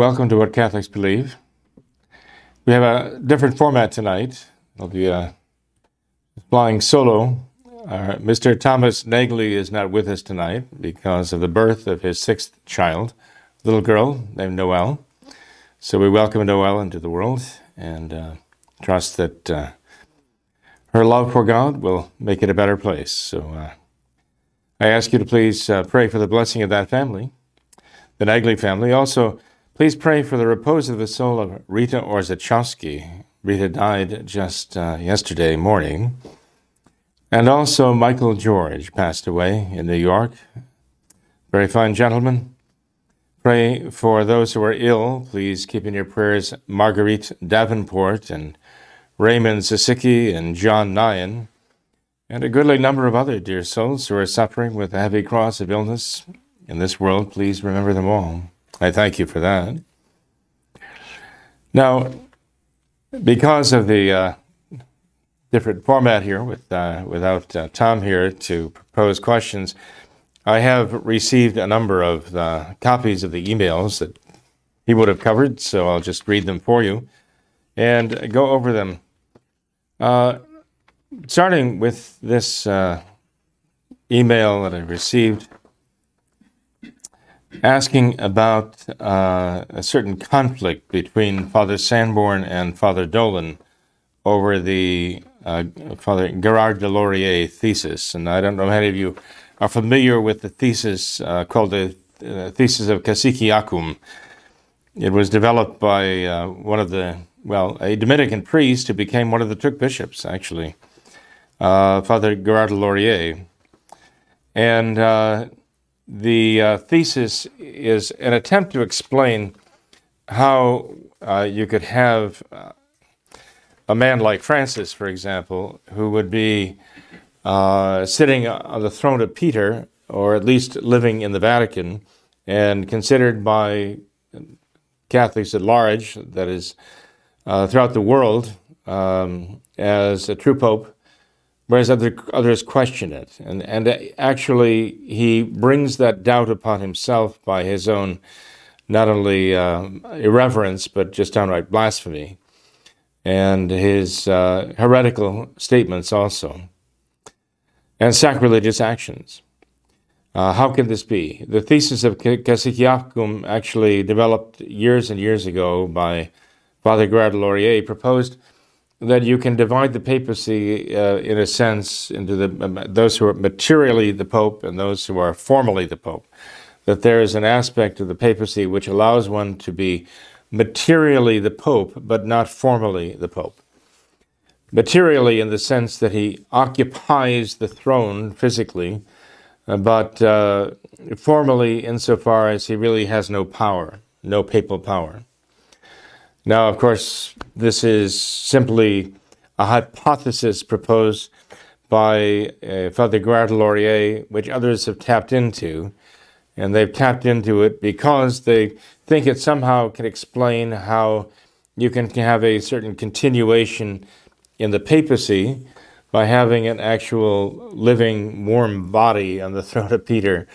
Welcome to What Catholics Believe. We have a different format tonight. I'll be uh, flying solo. Uh, Mr. Thomas Nagley is not with us tonight because of the birth of his sixth child, a little girl named Noelle. So we welcome Noelle into the world and uh, trust that uh, her love for God will make it a better place. So uh, I ask you to please uh, pray for the blessing of that family, the Nagley family. Also, Please pray for the repose of the soul of Rita Orzechowski. Rita died just uh, yesterday morning. And also, Michael George passed away in New York. Very fine gentleman. Pray for those who are ill. Please keep in your prayers Marguerite Davenport and Raymond Zasicki and John Nyan, and a goodly number of other dear souls who are suffering with a heavy cross of illness in this world. Please remember them all. I thank you for that. Now, because of the uh, different format here, with uh, without uh, Tom here to propose questions, I have received a number of uh, copies of the emails that he would have covered, so I'll just read them for you and go over them. Uh, starting with this uh, email that I received asking about uh, a certain conflict between Father Sanborn and Father Dolan over the uh, Father Guérard des Lauriers thesis. And I don't know how many of you are familiar with the thesis uh, called the uh, Thesis of Cassiciacum. It was developed by uh, one of the, well, a Dominican priest who became one of the Thuc bishops, actually, uh, Father Guérard des Lauriers. And the uh, thesis is an attempt to explain how uh, you could have uh, a man like Francis, for example, who would be uh, sitting on the throne of Peter, or at least living in the Vatican, and considered by Catholics at large, that is, uh, throughout the world, um, as a true pope whereas other, others question it. And, and actually, he brings that doubt upon himself by his own not only uh, irreverence, but just downright blasphemy, and his uh, heretical statements also, and sacrilegious actions. Uh, how can this be? The thesis of Cassiciacum, actually developed years and years ago by Father Gerard Laurier, proposed that you can divide the papacy uh, in a sense into the, um, those who are materially the pope and those who are formally the pope. That there is an aspect of the papacy which allows one to be materially the pope, but not formally the pope. Materially, in the sense that he occupies the throne physically, uh, but uh, formally, insofar as he really has no power, no papal power. Now, of course, this is simply a hypothesis proposed by uh, Father Gerard Laurier, which others have tapped into. And they've tapped into it because they think it somehow can explain how you can have a certain continuation in the papacy by having an actual living, warm body on the throne of Peter,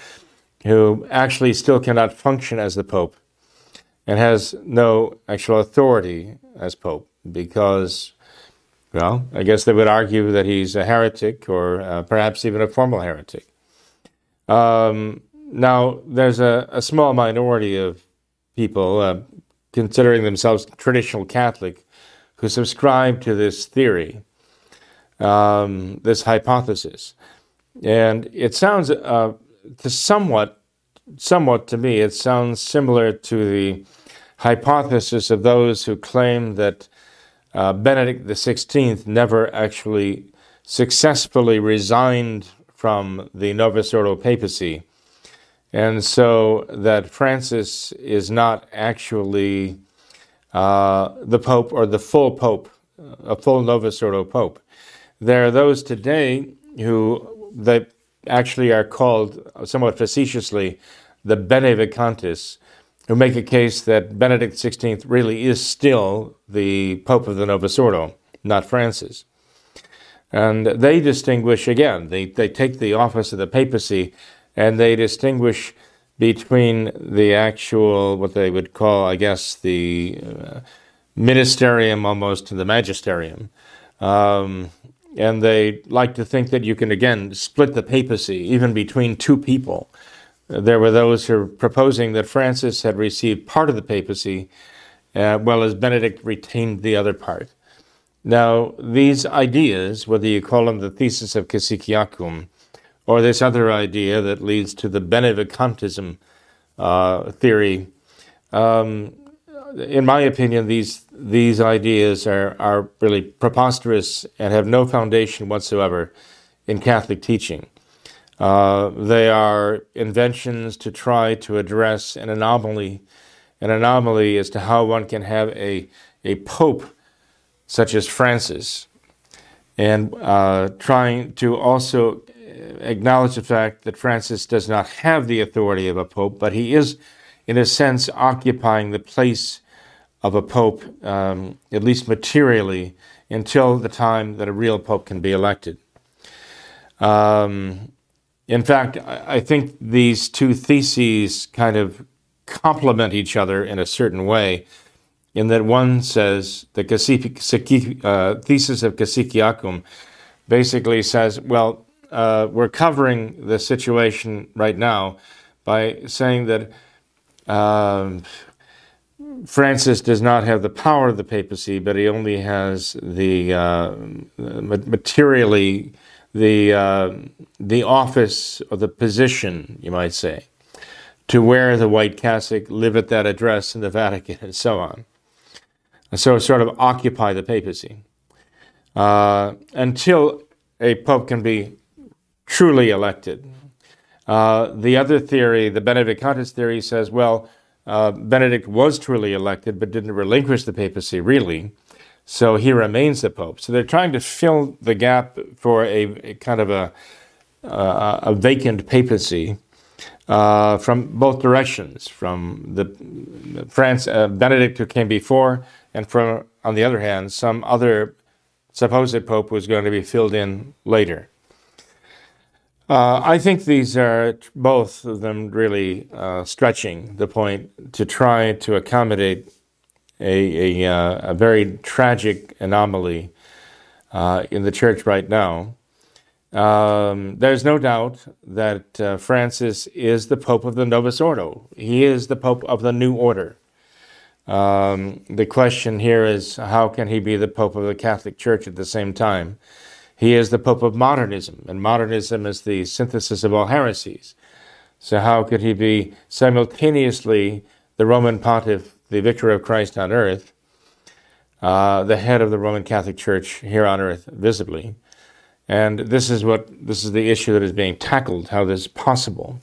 who actually still cannot function as the Pope and has no actual authority as Pope because, well, I guess they would argue that he's a heretic or uh, perhaps even a formal heretic. Um, now, there's a, a, small minority of people uh, considering themselves traditional Catholic who subscribe to this theory, um, this hypothesis. And it sounds uh, to somewhat somewhat to me, it sounds similar to the hypothesis of those who claim that uh, Benedict XVI never actually successfully resigned from the Novus Ordo papacy and so that Francis is not actually uh, the Pope or the full Pope, a full Novus Ordo Pope. There are those today who they actually are called somewhat facetiously the Benevacantists, who make a case that Benedict XVI really is still the Pope of the Novus Ordo, not Francis. And they distinguish again, they, they take the office of the papacy and they distinguish between the actual, what they would call, I guess, the uh, ministerium almost to the magisterium. Um, and they like to think that you can again split the papacy even between two people. There were those who were proposing that Francis had received part of the papacy, uh, while as Benedict retained the other part. Now, these ideas, whether you call them the thesis of Cassiciacum or this other idea that leads to the Benevacantism uh, theory, um, in my opinion, these these ideas are, are really preposterous and have no foundation whatsoever in Catholic teaching. Uh, they are inventions to try to address an anomaly, an anomaly as to how one can have a, a pope such as Francis, and uh, trying to also acknowledge the fact that Francis does not have the authority of a pope, but he is, in a sense, occupying the place of a pope, um, at least materially, until the time that a real pope can be elected. Um, in fact, I think these two theses kind of complement each other in a certain way, in that one says the uh, thesis of Cassiciacum basically says, well, uh, we're covering the situation right now by saying that um, Francis does not have the power of the papacy, but he only has the uh, materially the uh, the office or the position, you might say, to wear the white cassock, live at that address in the Vatican, and so on. And so, sort of occupy the papacy uh, until a pope can be truly elected. Uh, the other theory, the Benedict Benedictine theory, says, well, uh, Benedict was truly elected, but didn't relinquish the papacy, really. So he remains the pope. So they're trying to fill the gap for a, a kind of a, uh, a vacant papacy uh, from both directions, from the France uh, Benedict who came before, and from on the other hand, some other supposed pope was going to be filled in later. Uh, I think these are both of them really uh, stretching the point to try to accommodate a, a, uh, a very tragic anomaly uh, in the church right now. Um, there's no doubt that uh, Francis is the Pope of the Novus Ordo. He is the Pope of the New Order. Um, the question here is how can he be the Pope of the Catholic Church at the same time? He is the Pope of modernism, and modernism is the synthesis of all heresies. So, how could he be simultaneously the Roman pontiff, the vicar of Christ on earth, uh, the head of the Roman Catholic Church here on earth, visibly? And this is what this is the issue that is being tackled: how this is possible.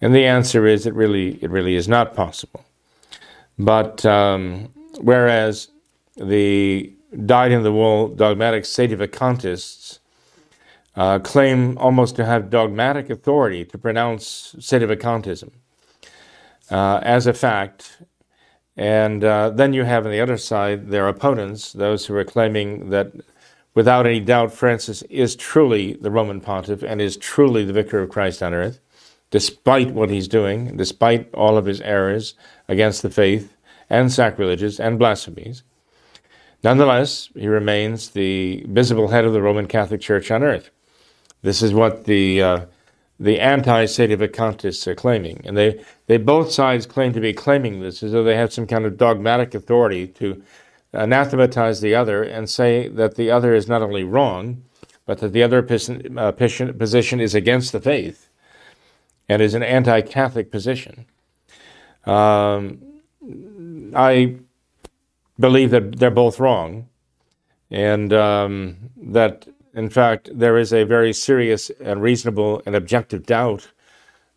And the answer is, it really, it really is not possible. But um, whereas the dyed in the wool dogmatic sedevacantists uh, claim almost to have dogmatic authority to pronounce sedevacantism uh, as a fact. And uh, then you have on the other side their opponents, those who are claiming that without any doubt Francis is truly the Roman pontiff and is truly the vicar of Christ on earth, despite what he's doing, despite all of his errors against the faith and sacrileges and blasphemies. Nonetheless, he remains the visible head of the Roman Catholic Church on earth. This is what the uh, the anti-sedevacantists are claiming, and they they both sides claim to be claiming this as though they have some kind of dogmatic authority to anathematize the other and say that the other is not only wrong, but that the other position, uh, position is against the faith and is an anti-Catholic position. Um, I believe that they're both wrong, and um, that in fact there is a very serious and reasonable and objective doubt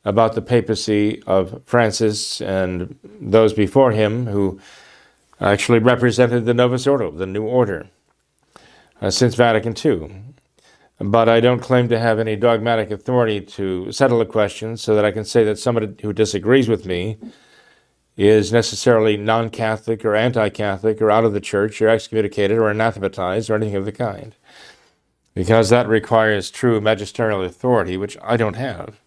about the papacy of Francis and those before him who actually represented the Novus Ordo, the new order, uh, since Vatican II. But I don't claim to have any dogmatic authority to settle a question so that I can say that somebody who disagrees with me is necessarily non Catholic or anti Catholic or out of the church or excommunicated or anathematized or anything of the kind. Because that requires true magisterial authority, which I don't have.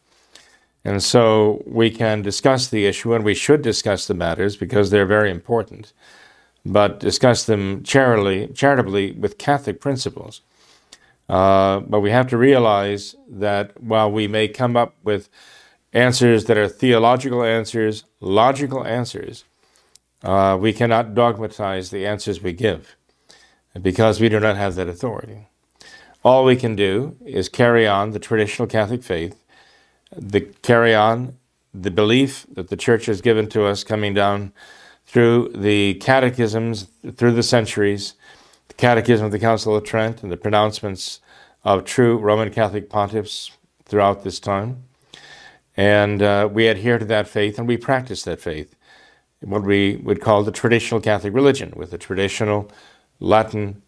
And so we can discuss the issue, and we should discuss the matters because they're very important, but discuss them charitably, charitably with Catholic principles. Uh, but we have to realize that while we may come up with answers that are theological answers, logical answers, uh, we cannot dogmatize the answers we give because we do not have that authority. All we can do is carry on the traditional Catholic faith, the, carry on the belief that the Church has given to us coming down through the catechisms, through the centuries, the Catechism of the Council of Trent, and the pronouncements of true Roman Catholic pontiffs throughout this time. And uh, we adhere to that faith and we practice that faith, what we would call the traditional Catholic religion, with the traditional Latin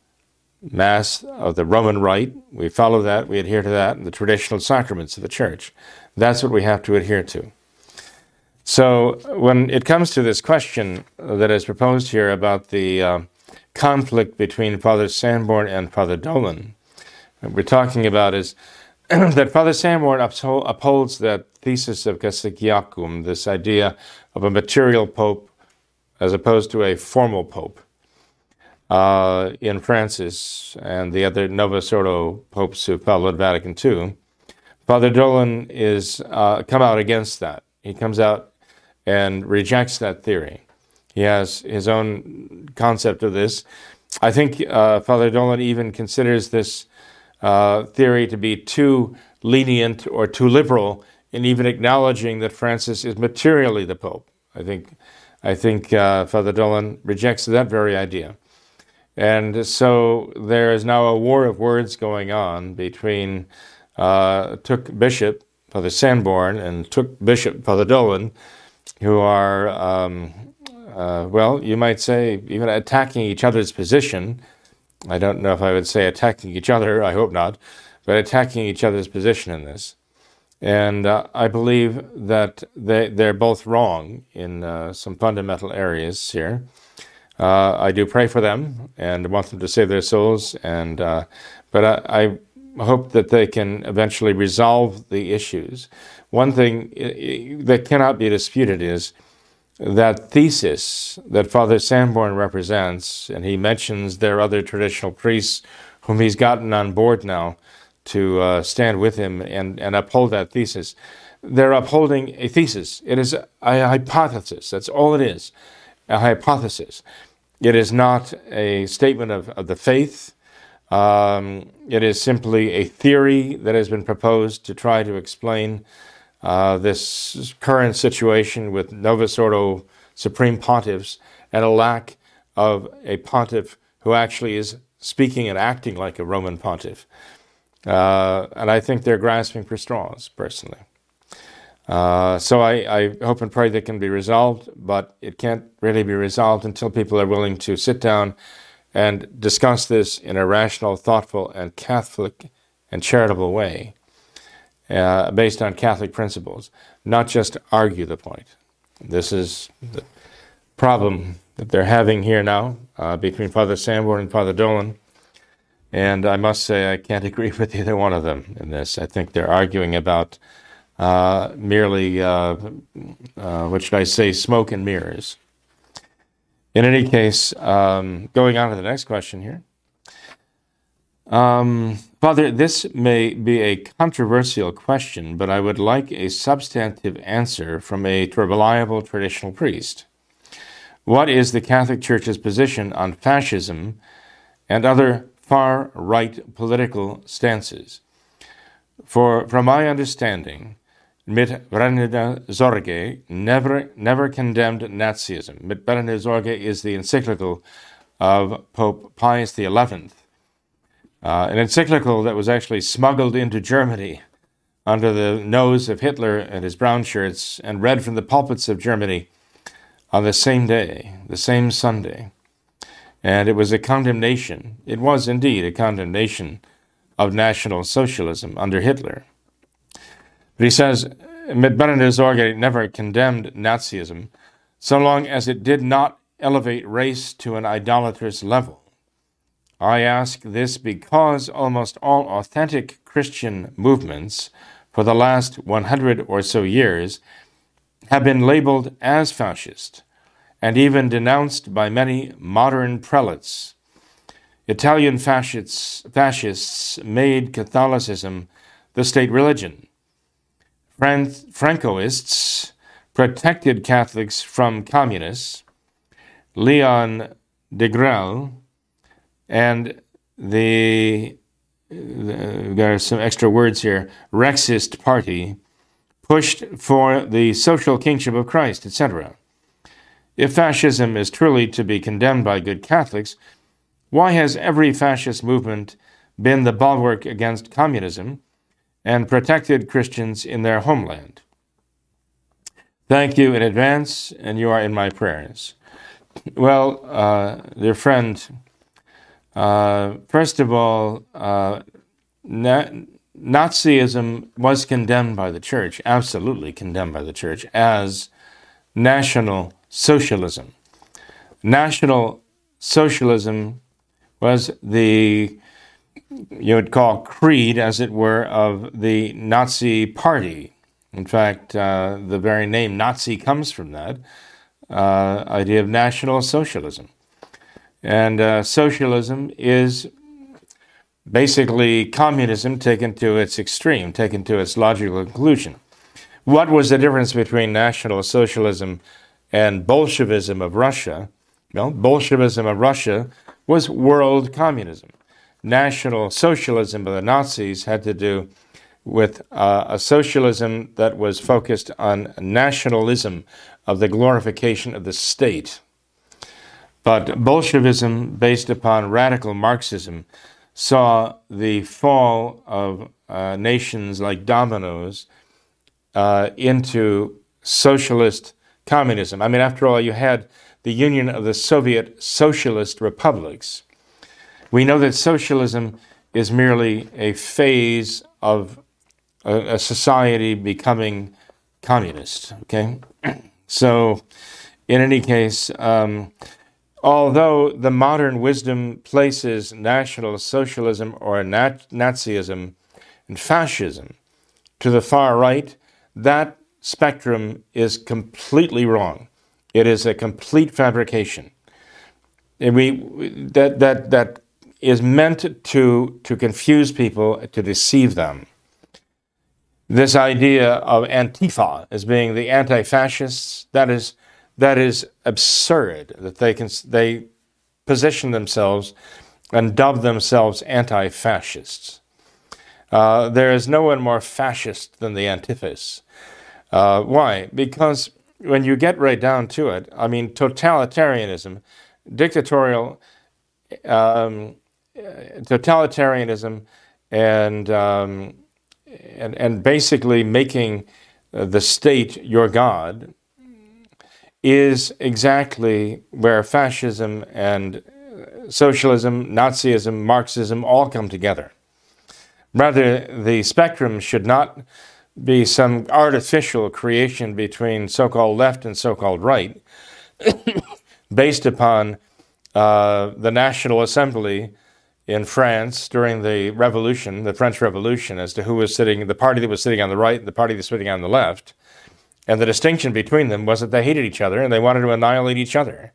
Mass of the Roman Rite. We follow that, we adhere to that, and the traditional sacraments of the Church. That's what we have to adhere to. So, when it comes to this question that is proposed here about the uh, conflict between Father Sanborn and Father Dolan, what we're talking about is that Father Sanborn upholds that thesis of Cassiciacum, this idea of a material pope as opposed to a formal pope uh, in Francis and the other Novus Ordo popes who followed Vatican II. Father Dolan is uh, come out against that. He comes out and rejects that theory. He has his own concept of this. I think uh, Father Dolan even considers this uh, theory to be too lenient or too liberal in even acknowledging that Francis is materially the Pope. I think, I think uh, Father Dolan rejects that very idea. And so there is now a war of words going on between uh, Thuc Bishop, Father Sanborn, and Thuc Bishop, Father Dolan, who are, um, uh, well, you might say, even attacking each other's position I don't know if I would say attacking each other, I hope not, but attacking each other's position in this. And uh, I believe that they, they're both wrong in uh, some fundamental areas here. Uh, I do pray for them and want them to save their souls, and uh, but I, I, hope that they can eventually resolve the issues. One thing that cannot be disputed is that thesis that Father Sanborn represents, and he mentions there are other traditional priests whom he's gotten on board now to uh, stand with him and, and uphold that thesis. They're upholding a thesis. It is a, a hypothesis. That's all it is a hypothesis. It is not a statement of, of the faith. Um, it is simply a theory that has been proposed to try to explain uh, this current situation with Novus Ordo Supreme Pontiffs and a lack of a pontiff who actually is speaking and acting like a Roman pontiff. Uh, and I think they're grasping for straws, personally. Uh, so I, I, hope and pray that can be resolved, but it can't really be resolved until people are willing to sit down and discuss this in a rational, thoughtful, and Catholic and charitable way uh, based on Catholic principles, not just argue the point. This is the problem that they're having here now uh, between Father Sanborn and Father Dolan. And I must say, I can't agree with either one of them in this. I think they're arguing about uh, merely, uh, uh, what should I say, smoke and mirrors. In any case, um, going on to the next question here. Um, Father, this may be a controversial question, but I would like a substantive answer from a reliable traditional priest. What is the Catholic Church's position on fascism and other far right political stances? For from my understanding, Mit brennender Sorge never, never condemned Nazism. Mit brennender Sorge is the encyclical of Pope Pius XI uh, an encyclical that was actually smuggled into Germany under the nose of Hitler and his brown shirts and read from the pulpits of Germany on the same day, the same Sunday. And it was a condemnation, it was indeed a condemnation of National Socialism under Hitler. But he says, Mitbrenner Zorge never condemned Nazism so long as it did not elevate race to an idolatrous level. I ask this because almost all authentic Christian movements for the last 100 or so years have been labeled as fascist and even denounced by many modern prelates. Italian fascists, fascists made Catholicism the state religion. Fran- Francoists protected Catholics from communists. Leon Degrelle and the there are some extra words here, Rexist party pushed for the social kingship of Christ, etc. If fascism is truly to be condemned by good Catholics, why has every fascist movement been the bulwark against communism and protected Christians in their homeland? Thank you in advance, and you are in my prayers. Well, uh, dear friend, uh, first of all, uh, na- Nazism was condemned by the church, absolutely condemned by the church, as National Socialism. National Socialism was the, you would call creed, as it were, of the Nazi Party. In fact, uh, the very name Nazi comes from that uh, idea of National Socialism. And uh, socialism is basically communism taken to its extreme, taken to its logical conclusion. What was the difference between National Socialism and Bolshevism of Russia? Well, Bolshevism of Russia was world communism. National Socialism of the Nazis had to do with uh, a socialism that was focused on nationalism of the glorification of the state. But Bolshevism, based upon radical Marxism, saw the fall of uh, nations like dominoes uh, into socialist communism. I mean, after all, you had the Union of the Soviet Socialist Republics. We know that socialism is merely a phase of a, a society becoming communist. Okay? so, in any case, um, Although the modern wisdom places National Socialism or Nat- Nazism and fascism to the far right, that spectrum is completely wrong. It is a complete fabrication. And we, that, that, that is meant to, to confuse people, to deceive them. This idea of Antifa as being the anti fascists, that is that is absurd that they can they position themselves and dub themselves anti-fascists. Uh, there is no one more fascist than the Antifas. Uh, why? Because when you get right down to it, I mean, totalitarianism, dictatorial, um, totalitarianism, and um, and and basically making the state your god is exactly where fascism and socialism, Nazism, Marxism all come together. Rather, the spectrum should not be some artificial creation between so called left and so called right, based upon uh, the National Assembly in France during the revolution, the French Revolution, as to who was sitting, the party that was sitting on the right and the party that was sitting on the left. And the distinction between them was that they hated each other and they wanted to annihilate each other.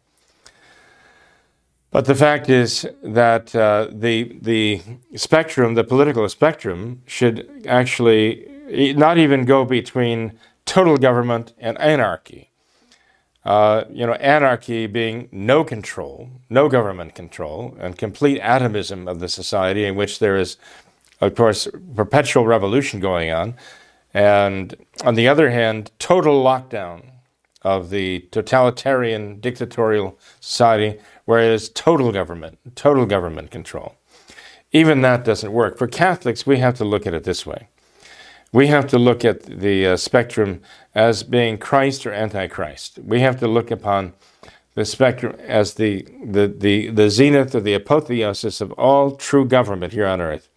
But the fact is that uh, the, the spectrum, the political spectrum, should actually not even go between total government and anarchy. Uh, you know, anarchy being no control, no government control, and complete atomism of the society in which there is, of course, perpetual revolution going on. And on the other hand, total lockdown of the totalitarian dictatorial society, whereas total government, total government control. Even that doesn't work. For Catholics, we have to look at it this way. we have to look at the uh, spectrum as being Christ or Antichrist. We have to look upon the spectrum as the, the, the, the zenith or the apotheosis of all true government here on earth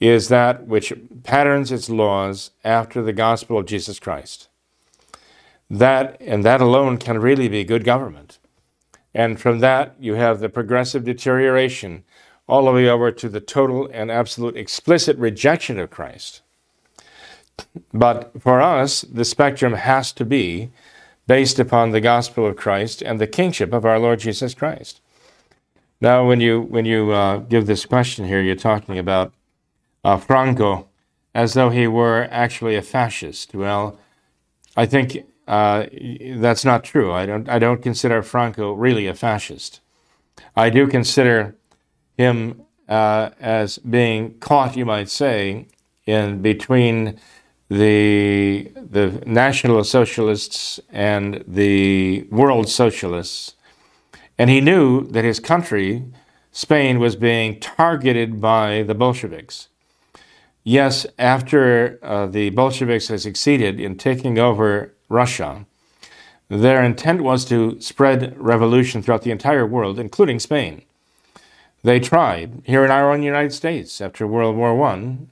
is that which patterns its laws after the gospel of Jesus Christ. That and that alone can really be good government. And from that, you have the progressive deterioration all the way over to the total and absolute explicit rejection of Christ. But for us, the spectrum has to be based upon the gospel of Christ and the kingship of our Lord Jesus Christ. Now, when you when you uh, give this question here, you're talking about Franco as though he were actually a fascist. Well, I think uh, that's not true. I don't I don't consider Franco really a fascist. I do consider him uh, as being caught, you might say, in between the the National Socialists and the World Socialists, and he knew that his country, Spain, was being targeted by the Bolsheviks. Yes, after uh, the Bolsheviks had succeeded in taking over Russia, their intent was to spread revolution throughout the entire world, including Spain. They tried here in our own United States after World War One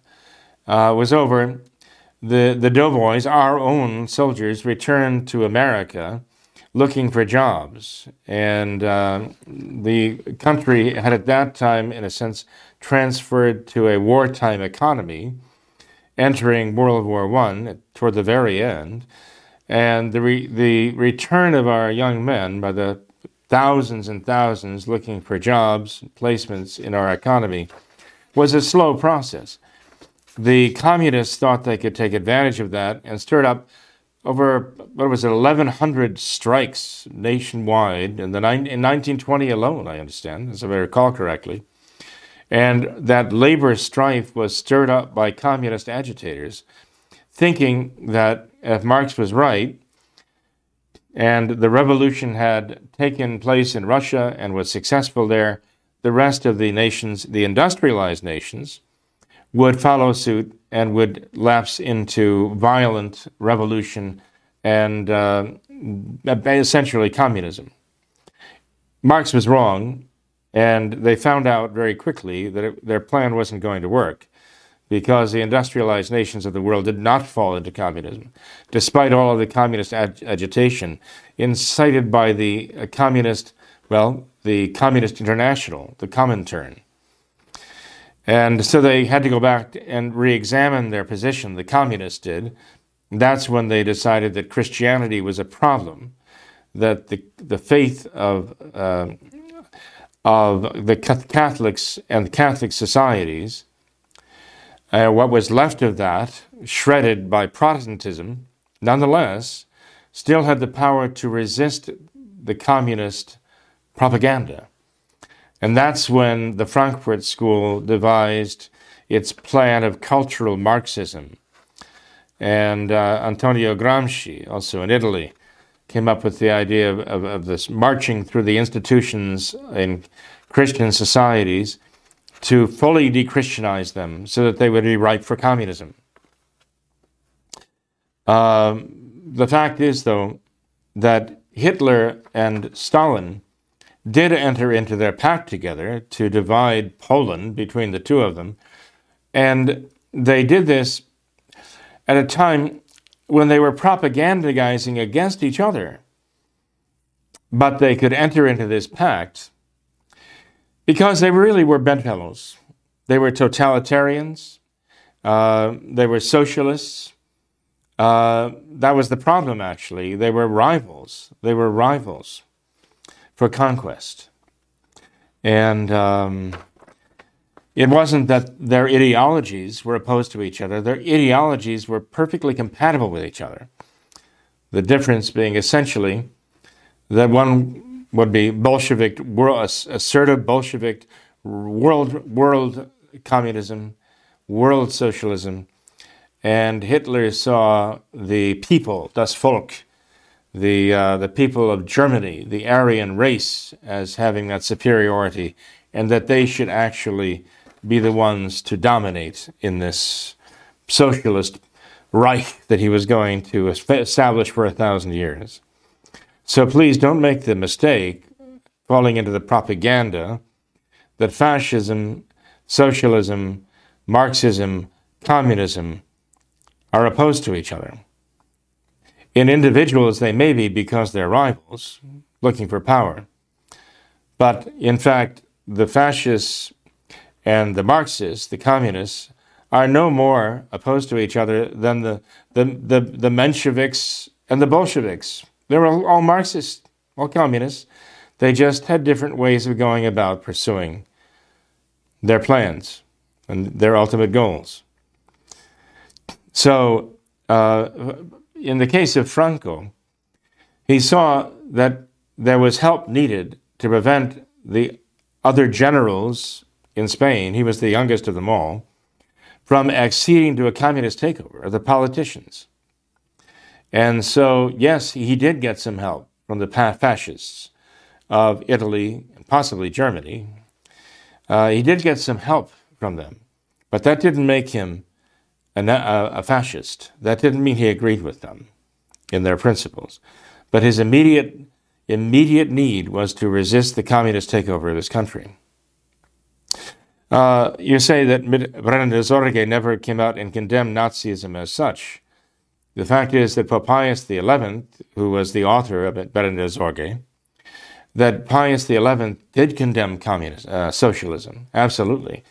uh, was over the, the doughboys, our own soldiers, returned to America looking for jobs. And uh, the country had at that time, in a sense, transferred to a wartime economy, entering World War I toward the very end. And the, re- the return of our young men, by the thousands and thousands looking for jobs, placements in our economy, was a slow process the communists thought they could take advantage of that and stirred up over what was it 1100 strikes nationwide in the in 1920 alone i understand as i recall correctly. And that labor strife was stirred up by communist agitators thinking that if marx was right and the revolution had taken place in russia and was successful there the rest of the nations the industrialized nations would follow suit and would lapse into violent revolution and uh, essentially communism. Marx was wrong, and they found out very quickly that it, their plan wasn't going to work because the industrialized nations of the world did not fall into communism, despite all of the communist ag- agitation incited by the uh, communist, well, the Communist International, the Comintern. And so they had to go back and re examine their position, the communists did. That's when they decided that Christianity was a problem, that the, the faith of, uh, of the Catholics and Catholic societies, uh, what was left of that, shredded by Protestantism, nonetheless, still had the power to resist the communist propaganda. And that's when the Frankfurt School devised its plan of cultural Marxism. And uh, Antonio Gramsci, also in Italy, came up with the idea of, of, of, this marching through the institutions in Christian societies to fully de Christianize them so that they would be ripe for communism. Uh, the fact is, though, that Hitler and Stalin did enter into their pact together to divide Poland between the two of them. And they did this at a time when they were propagandizing against each other. But they could enter into this pact because they really were bedfellows. They were totalitarians, uh, they were socialists. Uh, that was the problem, actually. They were rivals. They were rivals for conquest. And um, it wasn't that their ideologies were opposed to each other, their ideologies were perfectly compatible with each other. The difference being essentially that one would be Bolshevik, assertive Bolshevik world, world communism, world socialism, and Hitler saw the people, das Volk, the, uh, the people of Germany, the Aryan race, as having that superiority, and that they should actually be the ones to dominate in this socialist Reich that he was going to establish for a thousand years. So please don't make the mistake falling into the propaganda that fascism, socialism, Marxism, communism are opposed to each other. In individuals, they may be because they're rivals looking for power. But in fact, the fascists and the Marxists, the communists, are no more opposed to each other than the, the, the, the Mensheviks and the Bolsheviks. They were all, Marxists, all communists. They just had different ways of going about pursuing their plans and their ultimate goals. So, uh, in the case of Franco, he saw that there was help needed to prevent the other generals in Spain, he was the youngest of them all, from acceding to a communist takeover of the politicians. And so, yes, he did get some help from the fascists of Italy and possibly Germany. Uh, he did get some help from them, but that didn't make him a, a, fascist. That didn't mean he agreed with them in their principles. But his immediate immediate need was to resist the communist takeover of his country. Uh, you say that Brennender Sorge never came out and condemned Nazism as such. The fact is that Pope Pius XI, who was the author of Brennender Sorge, that Pius XI did condemn communism, uh, socialism, absolutely.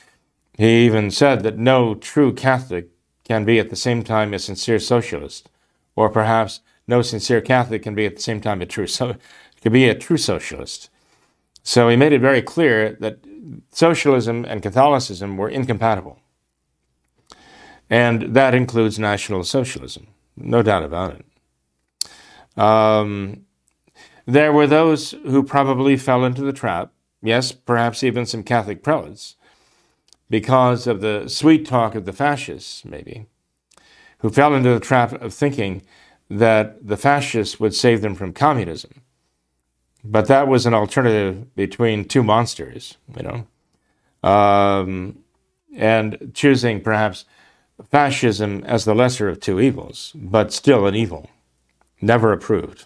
He even said that no true Catholic can be at the same time a sincere socialist, or perhaps no sincere Catholic can be at the same time a true so can be a true socialist. So he made it very clear that socialism and Catholicism were incompatible. And that includes National Socialism, no doubt about it. Um, there were those who probably fell into the trap, yes, perhaps even some Catholic prelates, because of the sweet talk of the fascists, maybe, who fell into the trap of thinking that the fascists would save them from communism but that was an alternative between two monsters, you know, um, and choosing perhaps fascism as the lesser of two evils, but still an evil, never approved.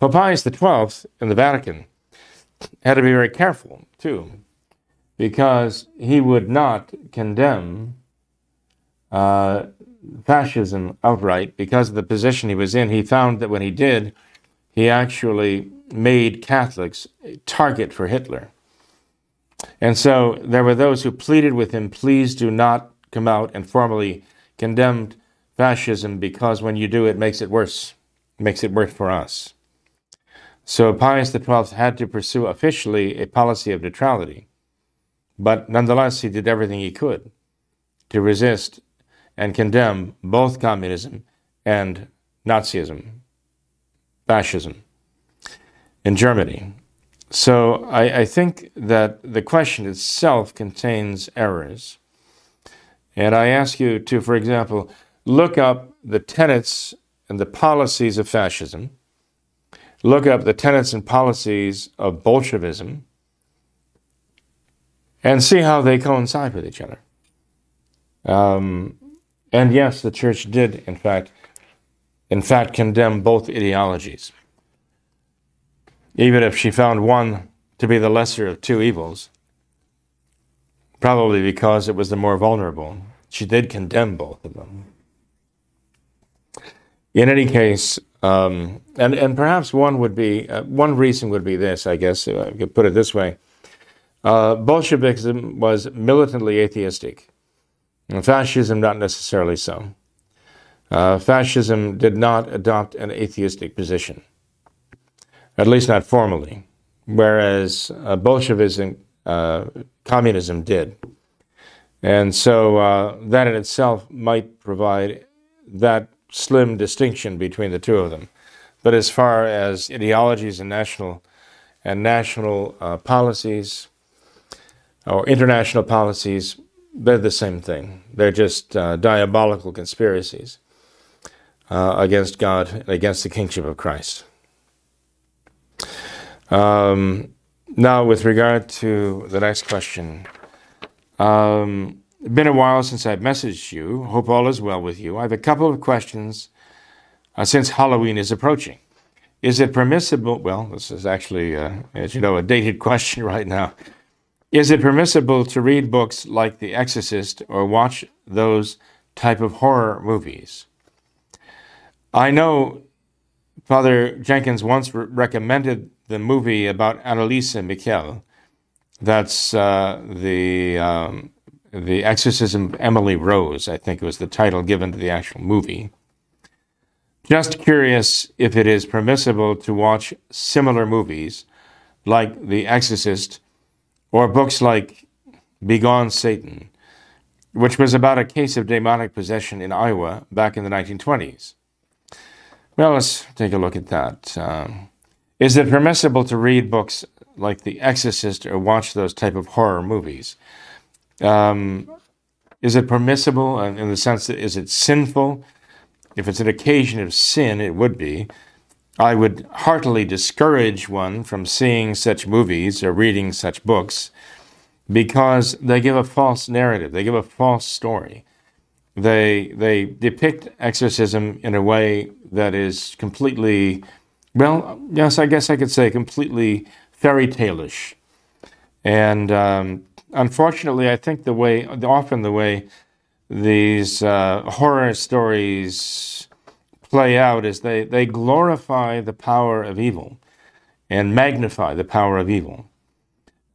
Pope Pius XII in the Vatican had to be very careful, too, because he would not condemn uh, fascism outright because of the position he was in. He found that when he did, he actually made Catholics a target for Hitler. And so there were those who pleaded with him, please do not come out and formally condemn fascism because when you do, it makes it worse, it makes it worse for us. So Pius XII had to pursue officially a policy of neutrality, but nonetheless, he did everything he could to resist and condemn both communism and Nazism, fascism in Germany. So I, I, think that the question itself contains errors. And I ask you to, for example, look up the tenets and the policies of fascism, look up the tenets and policies of Bolshevism, and see how they coincide with each other. Um, and yes, the church did, in fact, in fact, condemn both ideologies even if she found one to be the lesser of two evils, probably because it was the more vulnerable. She did condemn both of them. In any case, um, and, and perhaps one would be, uh, one reason would be this, I guess, I could put it this way. Uh, Bolshevism was militantly atheistic, and fascism not necessarily so. Uh, fascism did not adopt an atheistic position at least not formally, whereas uh, Bolshevism, uh, communism did. And so uh, that in itself might provide that slim distinction between the two of them. But as far as ideologies and national and national uh, policies or international policies, they're the same thing. They're just uh, diabolical conspiracies uh, against God and against the kingship of Christ. Um, now, with regard to the next question, um, it's been a while since I've messaged you. Hope all is well with you. I have a couple of questions uh, since Halloween is approaching. Is it permissible? Well, this is actually, uh, as you know, a dated question right now. Is it permissible to read books like The Exorcist or watch those type of horror movies? I know Father Jenkins once re- recommended the movie about Anneliese Michel. That's uh, the um, the Exorcism of Emily Rose. I think it was the title given to the actual movie. Just curious if it is permissible to watch similar movies like The Exorcist or books like Begone Satan, which was about a case of demonic possession in Iowa back in the 1920s. Well, let's take a look at that. Um, is it permissible to read books like The Exorcist or watch those type of horror movies? Um, is it permissible in the sense that is it sinful if it's an occasion of sin, it would be. I would heartily discourage one from seeing such movies or reading such books because they give a false narrative, they give a false story. They, they depict exorcism in a way that is completely, well, yes, I guess I could say completely fairy tale-ish. And um, unfortunately, I think the way, often the way these uh, horror stories play out is they, they glorify the power of evil and magnify the power of evil,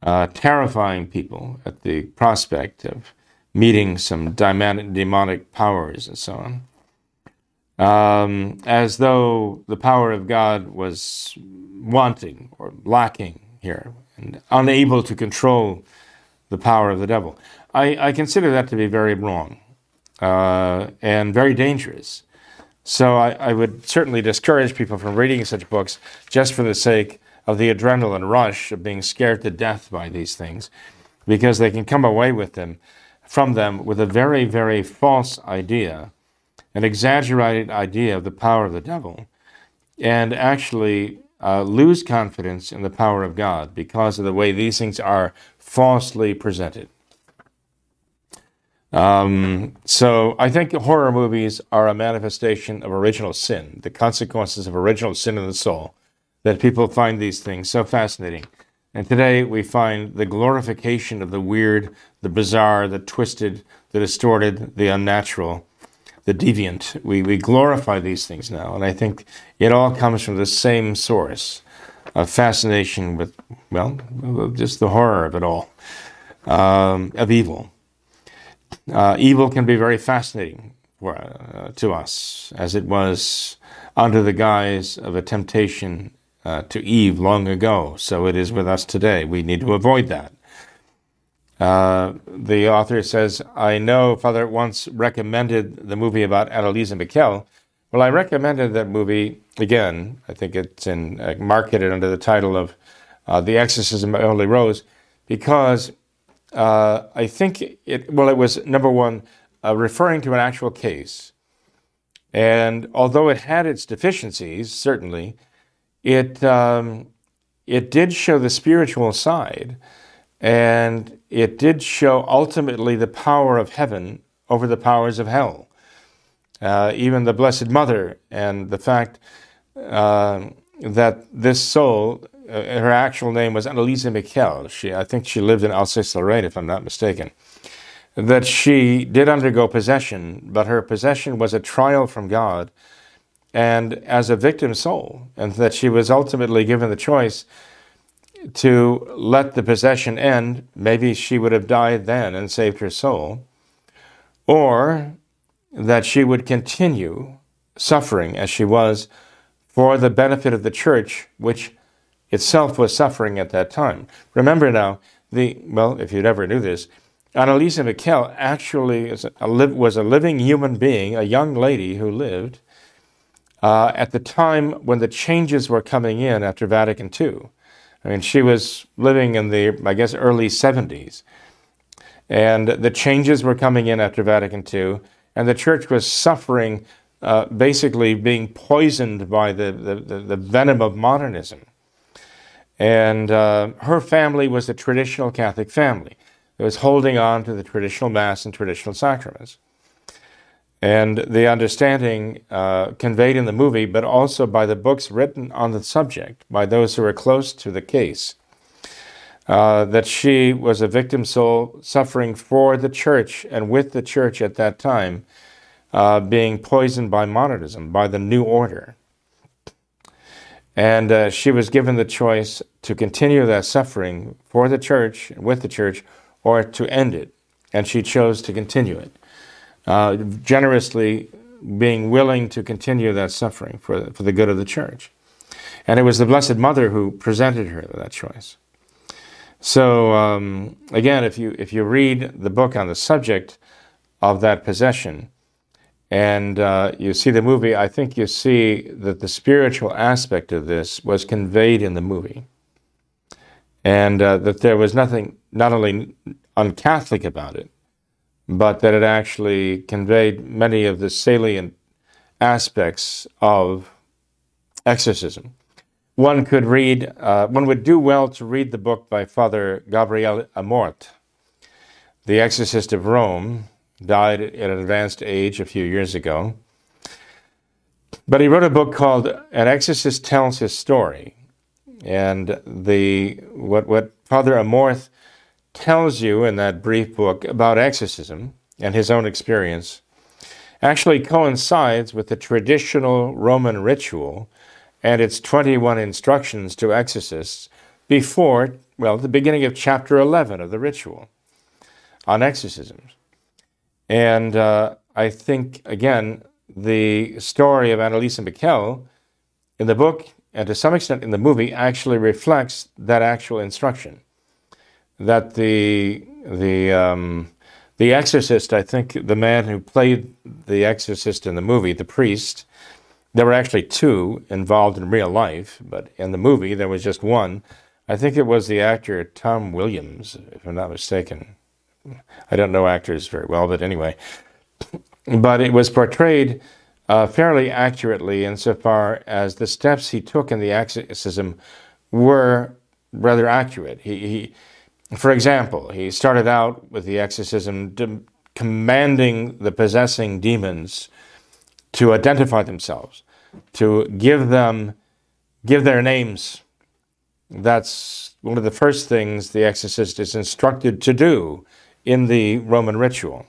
uh, terrifying people at the prospect of meeting some demonic, powers and so on. Um, as though the power of God was wanting or lacking here and unable to control the power of the devil. I, I consider that to be very wrong uh, and very dangerous. So I, I, would certainly discourage people from reading such books just for the sake of the adrenaline rush of being scared to death by these things, because they can come away with them from them with a very, very false idea, an exaggerated idea of the power of the devil, and actually uh, lose confidence in the power of God because of the way these things are falsely presented. Um, so I think horror movies are a manifestation of original sin, the consequences of original sin in the soul, that people find these things so fascinating. And today we find the glorification of the weird, the bizarre, the twisted, the distorted, the unnatural, the deviant. We, we glorify these things now. And I think it all comes from the same source of fascination with, well, just the horror of it all, um, of evil. Uh, evil can be very fascinating for, uh, to us, as it was under the guise of a temptation uh, to Eve long ago. So it is with us today. We need to avoid that. Uh, the author says, I know Father once recommended the movie about Anneliese Michel. Well, I recommended that movie again. I think it's in, uh, marketed under the title of uh, The Exorcism of Emily Rose because uh, I think it, well, it was number one, uh, referring to an actual case. And although it had its deficiencies, certainly, it, um, it did show the spiritual side. And it did show ultimately the power of heaven over the powers of hell. Uh, even the Blessed Mother and the fact uh, that this soul uh, her actual name was Anneliese Michel. She, I think she lived in Alsace-Lorraine, if I'm not mistaken. That she did undergo possession, but her possession was a trial from God, and as a victim soul, and that she was ultimately given the choice to let the possession end. Maybe she would have died then and saved her soul, or that she would continue suffering as she was for the benefit of the church, which itself was suffering at that time. Remember now, the well, if you'd ever knew this, Anneliese Michel actually was a living human being, a young lady who lived uh, at the time when the changes were coming in after Vatican II. I mean, she was living in the, I guess, early 70s. And the changes were coming in after Vatican II, and the church was suffering, uh, basically being poisoned by the, the, the venom of modernism. And uh, her family was a traditional Catholic family. It was holding on to the traditional Mass and traditional sacraments. And the understanding uh, conveyed in the movie, but also by the books written on the subject by those who were close to the case, uh, that she was a victim soul suffering for the church and with the church at that time, uh, being poisoned by modernism, by the new order. And uh, she was given the choice to continue that suffering for the church, with the church, or to end it. And she chose to continue it, uh, generously being willing to continue that suffering for, for the good of the church. And it was the Blessed Mother who presented her that choice. So um, again, if you if you read the book on the subject of that possession, and uh, you see the movie, I think you see that the spiritual aspect of this was conveyed in the movie. And uh, that there was nothing not only uncatholic about it, but that it actually conveyed many of the salient aspects of exorcism. One could read, uh, one would do well to read the book by Father Gabriel Amorth, The Exorcist of Rome, died at an advanced age a few years ago. But he wrote a book called An Exorcist Tells His Story. And the what, what Father Amorth tells you in that brief book about exorcism and his own experience actually coincides with the traditional Roman ritual and its 21 instructions to exorcists before, well, the beginning of chapter 11 of the ritual on exorcisms. And uh, I think, again, the story of Anneliese Michel in the book and to some extent in the movie actually reflects that actual instruction. That the, the, um, the exorcist, I think the man who played the exorcist in the movie, the priest, there were actually two involved in real life, but in the movie there was just one. I think it was the actor Tom Williams, if I'm not mistaken. I don't know actors very well, but anyway. But it was portrayed uh, fairly accurately insofar as the steps he took in the exorcism were rather accurate. He, he for example, he started out with the exorcism de- commanding the possessing demons to identify themselves, to give them give their names. That's one of the first things the exorcist is instructed to do in the Roman ritual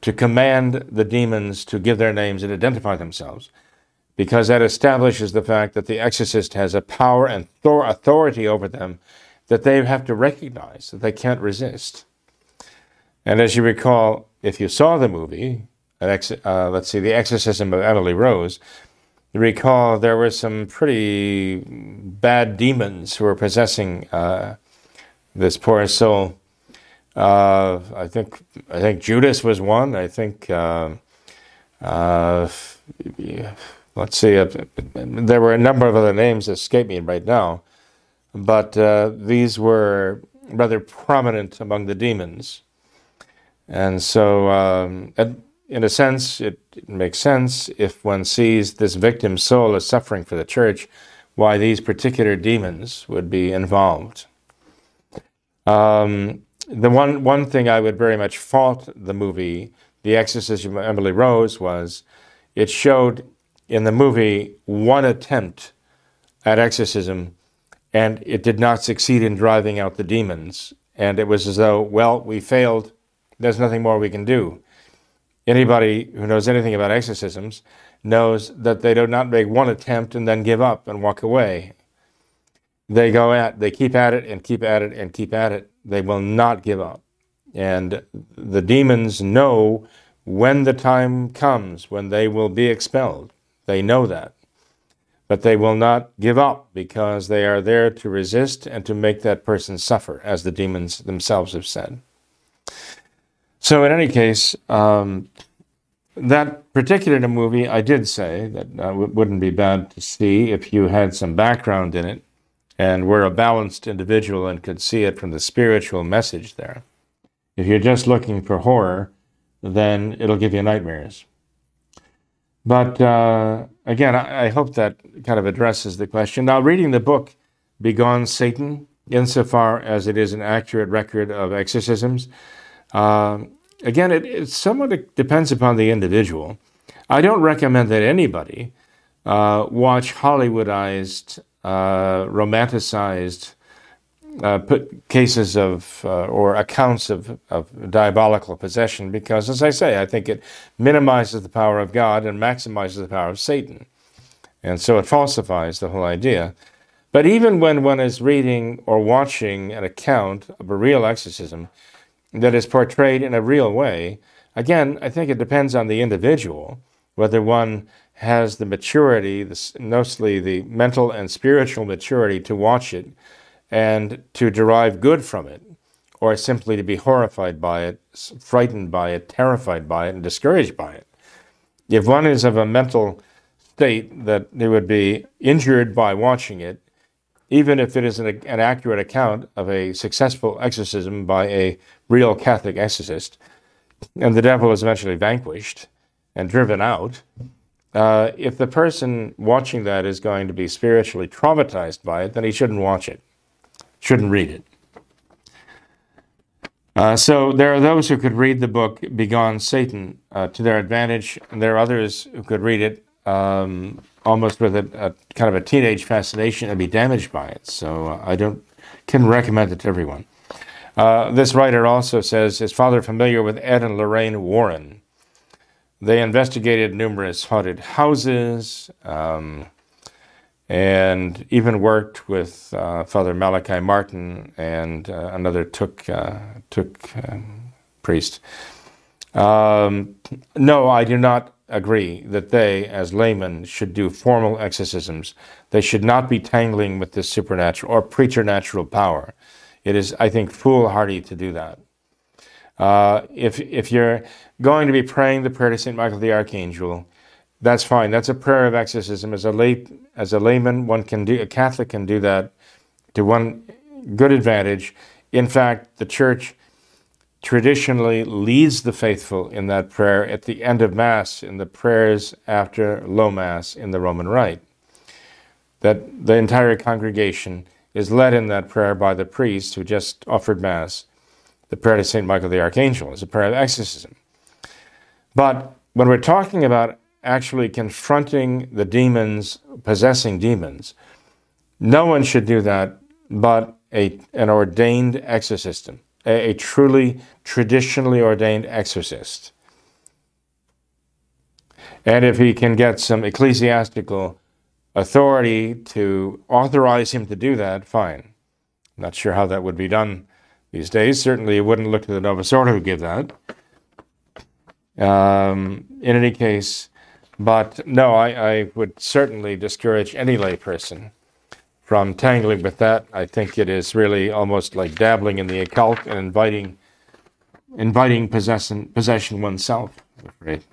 to command the demons to give their names and identify themselves, because that establishes the fact that the exorcist has a power and authority over them that they have to recognize, that they can't resist. And as you recall, if you saw the movie, uh, let's see, The Exorcism of Emily Rose, you recall there were some pretty bad demons who were possessing uh, this poor soul. Uh, I think I think Judas was one. I think uh, uh, let's see. Uh, there were a number of other names that escape me right now, but uh, these were rather prominent among the demons, and so um, in a sense, it, it makes sense if one sees this victim's soul as suffering for the church, why these particular demons would be involved. Um, the one one thing I would very much fault the movie, The Exorcism of Emily Rose, was it showed in the movie one attempt at exorcism, and it did not succeed in driving out the demons. And it was as though, well, we failed. There's nothing more we can do. Anybody who knows anything about exorcisms knows that they do not make one attempt and then give up and walk away. They go at, they keep at it and keep at it and keep at it they will not give up. And the demons know when the time comes when they will be expelled. They know that. But they will not give up because they are there to resist and to make that person suffer, as the demons themselves have said. So, in any case, um, that particular movie, I did say that uh, wouldn't be bad to see if you had some background in it and were a balanced individual and could see it from the spiritual message there. If you're just looking for horror, then it'll give you nightmares. But uh, again, I, I, hope that kind of addresses the question. Now, reading the book, Begone Satan, insofar as it is an accurate record of exorcisms. Uh, again, it, it somewhat depends upon the individual. I don't recommend that anybody uh, watch Hollywoodized, romanticized uh, put cases of uh, or accounts of, of diabolical possession because, as I say, I think it minimizes the power of God and maximizes the power of Satan. And so it falsifies the whole idea. But even when one is reading or watching an account of a real exorcism that is portrayed in a real way, again, I think it depends on the individual whether one has the maturity, the, mostly the mental and spiritual maturity to watch it and to derive good from it, or simply to be horrified by it, frightened by it, terrified by it, and discouraged by it. If one is of a mental state that they would be injured by watching it, even if it is an, an accurate account of a successful exorcism by a real Catholic exorcist, and the devil is eventually vanquished and driven out, uh, if the person watching that is going to be spiritually traumatized by it, then he shouldn't watch it shouldn't read it. Uh, so there are those who could read the book Begone Satan uh, to their advantage, and there are others who could read it um, almost with a, a, kind of a teenage fascination and be damaged by it. So uh, I don't can recommend it to everyone. Uh, this writer also says his father familiar with Ed and Lorraine Warren. They investigated numerous haunted houses. Um, and even worked with uh, Father Malachi Martin and uh, another Thuc uh, Thuc um, priest. Um, no, I do not agree that they, as laymen, should do formal exorcisms. They should not be tangling with the supernatural or preternatural power. It is, I think, foolhardy to do that. Uh, if if you're going to be praying the prayer to Saint Michael the Archangel, that's fine. That's a prayer of exorcism. As a lay, as a layman, one can do. A Catholic can do that to one good advantage. In fact, the Church traditionally leads the faithful in that prayer at the end of Mass, in the prayers after Low Mass in the Roman Rite. That the entire congregation is led in that prayer by the priest who just offered Mass. The prayer to St. Michael the Archangel is a prayer of exorcism. But when we're talking about actually confronting the demons, possessing demons. No one should do that but a, an ordained exorcist, a, a truly traditionally ordained exorcist. And if he can get some ecclesiastical authority to authorize him to do that, fine. Not sure how that would be done these days. Certainly, it wouldn't look to the Ordo who give that. Um, in any case, but no, I, I would certainly discourage any layperson from tangling with that. I think it is really almost like dabbling in the occult and inviting inviting possession possession oneself. I'm afraid.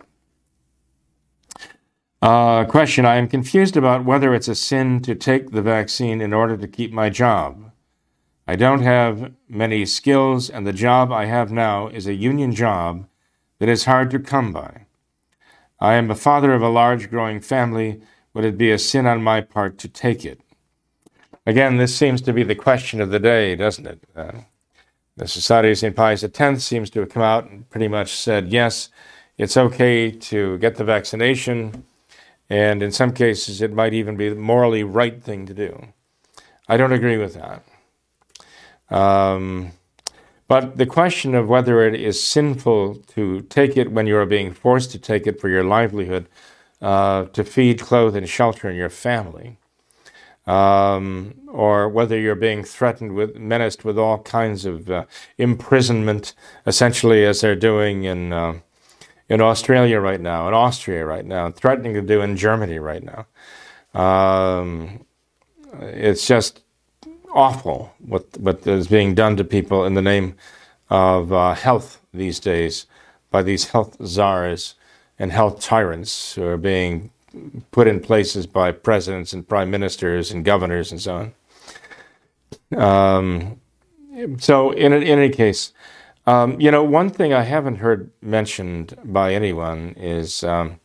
Uh, question: I am confused about whether it's a sin to take the vaccine in order to keep my job. I don't have many skills, and the job I have now is a union job that is hard to come by. I am the father of a large growing family. Would it be a sin on my part to take it? Again, this seems to be the question of the day, doesn't it? Uh, the Society of St. Pius X seems to have come out and pretty much said, yes, it's okay to get the vaccination, and in some cases, it might even be the morally right thing to do. I don't agree with that. Um, but the question of whether it is sinful to take it when you are being forced to take it for your livelihood, uh, to feed, clothe, and shelter in your family, um, or whether you're being threatened with, menaced with all kinds of uh, imprisonment, essentially as they're doing in uh, in Australia right now, in Austria right now, threatening to do in Germany right now. Um, it's just awful what what is being done to people in the name of uh, health these days by these health czars and health tyrants who are being put in places by presidents and prime ministers and governors and so on. Um, so, in, in any case, um, you know, one thing I haven't heard mentioned by anyone is um,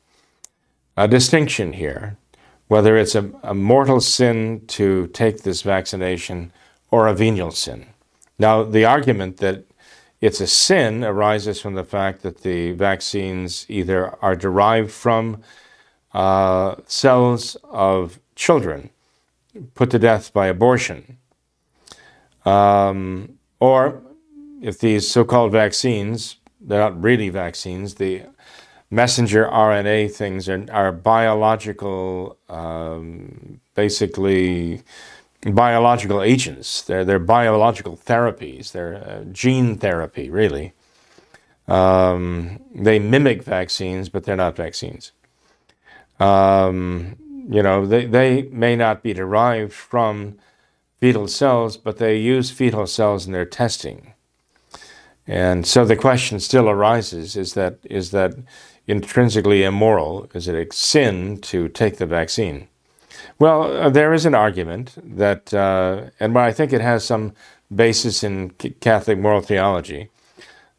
a distinction here whether it's a, a mortal sin to take this vaccination or a venial sin. Now, the argument that it's a sin arises from the fact that the vaccines either are derived from uh, cells of children put to death by abortion, um, or if these so called vaccines, they're not really vaccines, the messenger RNA things are, are biological, um, basically biological agents. They're, they're biological therapies. They're uh, gene therapy, really. Um, they mimic vaccines, but they're not vaccines. Um, you know, they, they may not be derived from fetal cells, but they use fetal cells in their testing. And so the question still arises is that, is that intrinsically immoral? Is it a sin to take the vaccine? Well, uh, there is an argument that, uh, and I think it has some basis in Catholic moral theology,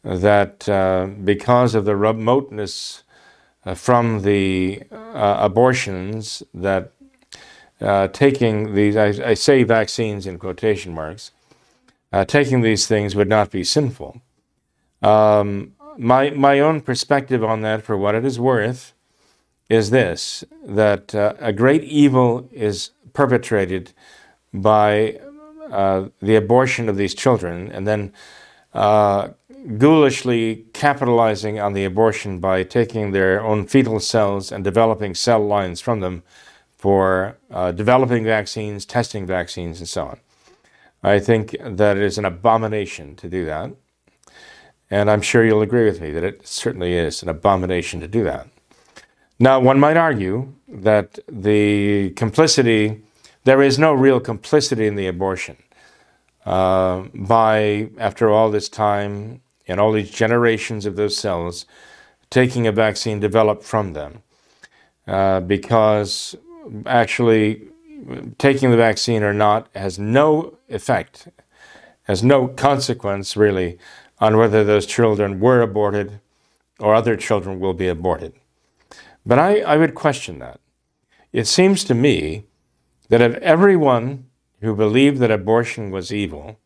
that uh, because of the remoteness uh, from the uh, abortions, that uh, taking these, I, I, say vaccines in quotation marks, taking these things would not be sinful. Um, my, my own perspective on that, for what it is worth, is this that uh, a great evil is perpetrated by uh, the abortion of these children and then uh, ghoulishly capitalizing on the abortion by taking their own fetal cells and developing cell lines from them for uh, developing vaccines, testing vaccines, and so on. I think that it is an abomination to do that. And I'm sure you'll agree with me that it certainly is an abomination to do that. Now, one might argue that the complicity, there is no real complicity in the abortion. Uh, by, after all this time and all these generations of those cells, taking a vaccine developed from them. Uh, because actually, taking the vaccine or not has no effect, has no consequence really on whether those children were aborted or other children will be aborted. But I, I would question that. It seems to me that if everyone who believed that abortion was evil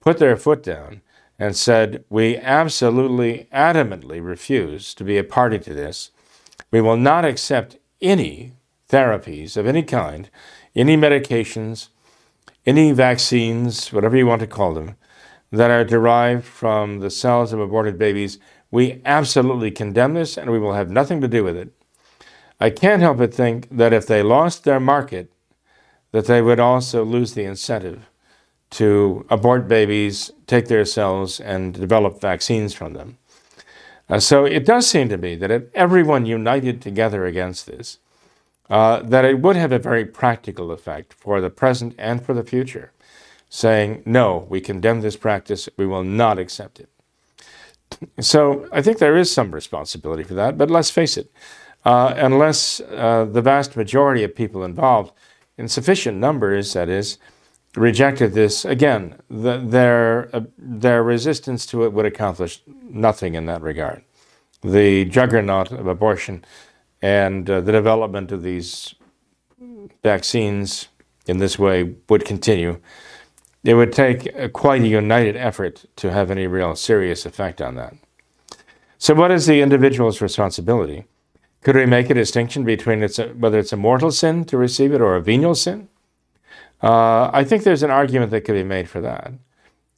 put their foot down and said, We absolutely, adamantly refuse to be a party to this, we will not accept any therapies of any kind, any medications, any vaccines, whatever you want to call them, that are derived from the cells of aborted babies. We absolutely condemn this and we will have nothing to do with it. I can't help but think that if they lost their market, that they would also lose the incentive to abort babies, take their cells, and develop vaccines from them. Uh, so it does seem to me that if everyone united together against this, uh, that it would have a very practical effect for the present and for the future, saying, no, we condemn this practice, we will not accept it. So I think there is some responsibility for that, but let's face it, uh, unless uh, the vast majority of people involved, in sufficient numbers, that is, rejected this, again, the, their, uh, their resistance to it would accomplish nothing in that regard. The juggernaut of abortion and uh, the development of these vaccines in this way would continue. It would take quite a united effort to have any real serious effect on that. So, what is the individual's responsibility? Could we make a distinction between it's a, whether it's a mortal sin to receive it or a venial sin? Uh, I think there's an argument that could be made for that.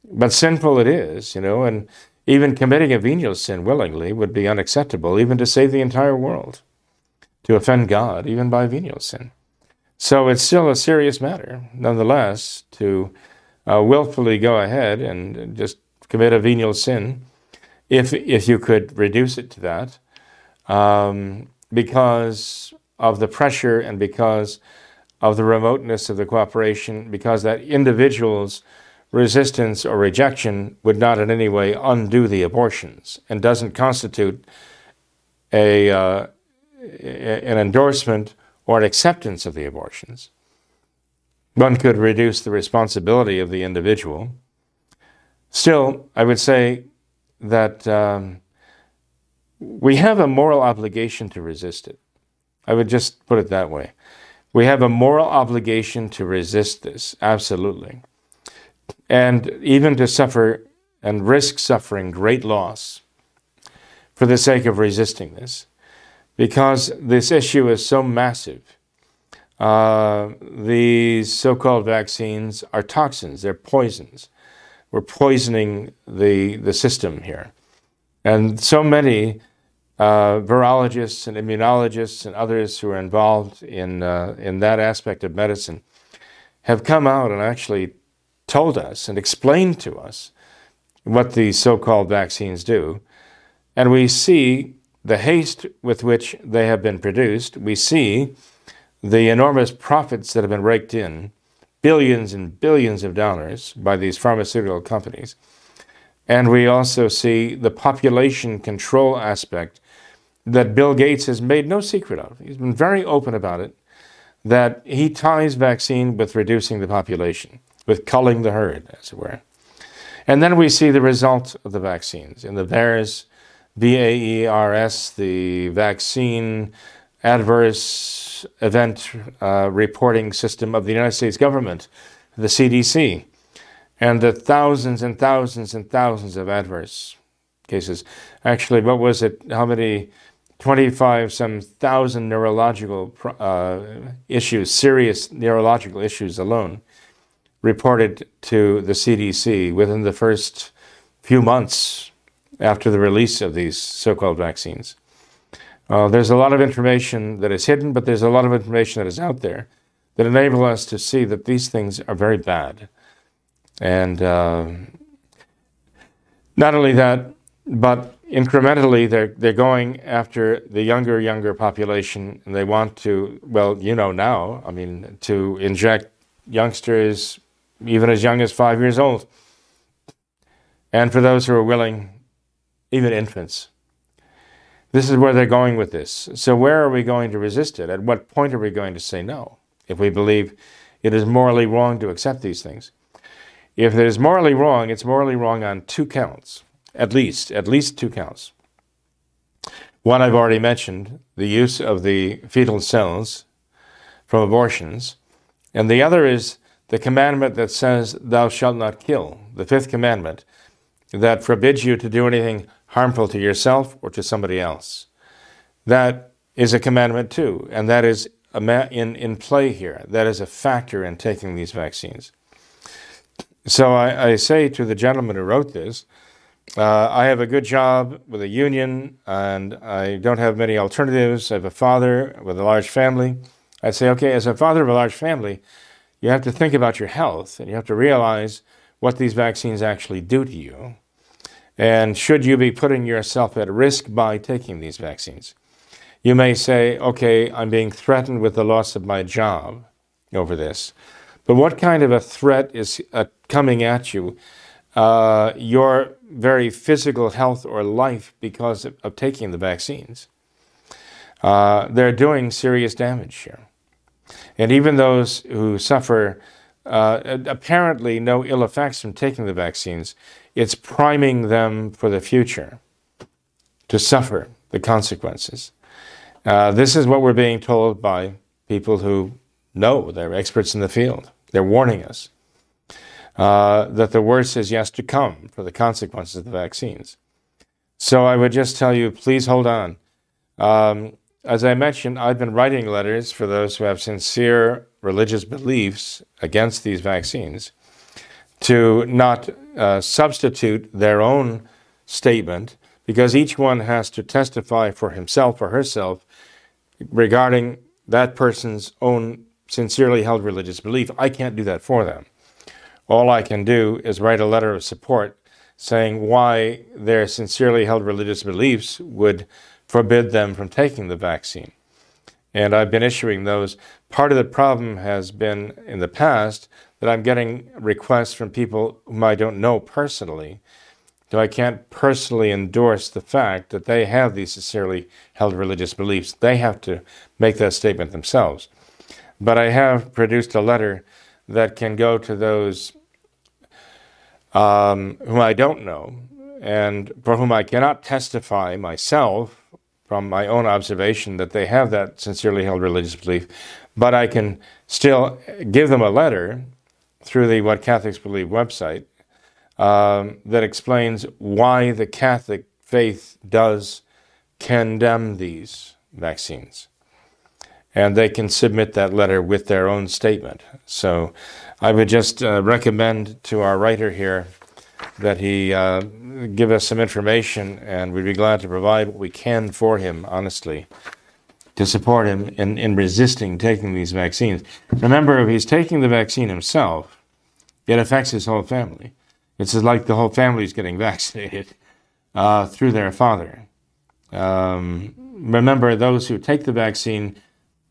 But sinful it is, you know, and even committing a venial sin willingly would be unacceptable, even to save the entire world, to offend God, even by venial sin. So it's still a serious matter, nonetheless, to uh, willfully go ahead and just commit a venial sin, if if you could reduce it to that, um, because of the pressure and because of the remoteness of the cooperation, because that individual's resistance or rejection would not in any way undo the abortions and doesn't constitute a, uh, an endorsement or an acceptance of the abortions. One could reduce the responsibility of the individual. Still, I would say that um, we have a moral obligation to resist it. I would just put it that way. We have a moral obligation to resist this, absolutely. and even to suffer and risk suffering great loss for the sake of resisting this, because this issue is so massive. Uh, these so called vaccines are toxins, they're poisons. We're poisoning the, the system here. And so many uh, virologists and immunologists and others who are involved in, uh, in that aspect of medicine have come out and actually told us and explained to us what these so called vaccines do. And we see the haste with which they have been produced. We see the enormous profits that have been raked in, billions and billions of dollars by these pharmaceutical companies. And we also see the population control aspect that Bill Gates has made no secret of. He's been very open about it that he ties vaccine with reducing the population, with culling the herd, as it were. And then we see the result of the vaccines in the VAERS, V-A-E-R-S, the vaccine adverse event uh, reporting system of the United States government, the CDC, and the thousands and thousands and thousands of adverse cases. Actually, what was it? How many 25 some thousand neurological uh, issues, serious neurological issues alone, reported to the CDC within the first few months after the release of these so called vaccines. Uh, there's a lot of information that is hidden, but there's a lot of information that is out there that enable us to see that these things are very bad. And uh, not only that, but incrementally they're they're going after the younger younger population and they want to well you know now i mean to inject youngsters even as young as 5 years old and for those who are willing even infants this is where they're going with this so where are we going to resist it at what point are we going to say no if we believe it is morally wrong to accept these things if it is morally wrong it's morally wrong on two counts at least, at least two counts. One I've already mentioned, the use of the fetal cells from abortions. And the other is the commandment that says, Thou shalt not kill, the fifth commandment that forbids you to do anything harmful to yourself or to somebody else. That is a commandment too, and that is in, in play here. That is a factor in taking these vaccines. So I, I say to the gentleman who wrote this, uh, I have a good job with a union and I don't have many alternatives. I have a father with a large family. I say, okay, as a father of a large family, you have to think about your health and you have to realize what these vaccines actually do to you. And should you be putting yourself at risk by taking these vaccines? You may say, okay, I'm being threatened with the loss of my job over this. But what kind of a threat is uh, coming at you? Uh, your very physical health or life because of, of taking the vaccines. Uh, they're doing serious damage here. And even those who suffer uh, apparently no ill effects from taking the vaccines, it's priming them for the future to suffer the consequences. Uh, this is what we're being told by people who know they're experts in the field. They're warning us uh, that the worst is yet to come for the consequences of the vaccines. So I would just tell you, please hold on. Um, as I mentioned, I've been writing letters for those who have sincere religious beliefs against these vaccines to not uh, substitute their own statement because each one has to testify for himself or herself regarding that person's own sincerely held religious belief. I can't do that for them. All I can do is write a letter of support saying why their sincerely held religious beliefs would forbid them from taking the vaccine. And I've been issuing those. Part of the problem has been in the past that I'm getting requests from people whom I don't know personally. So I can't personally endorse the fact that they have these sincerely held religious beliefs. They have to make that statement themselves. But I have produced a letter that can go to those um, whom I don't know, and for whom I cannot testify myself from my own observation that they have that sincerely held religious belief, but I can still give them a letter through the What Catholics Believe website um, that explains why the Catholic faith does condemn these vaccines. And they can submit that letter with their own statement. So I would just uh, recommend to our writer here that he uh, give us some information, and we'd be glad to provide what we can for him, honestly, to support him in, in resisting taking these vaccines. Remember, if he's taking the vaccine himself, it affects his whole family. It's like the whole family is getting vaccinated uh, through their father. Um, remember, those who take the vaccine,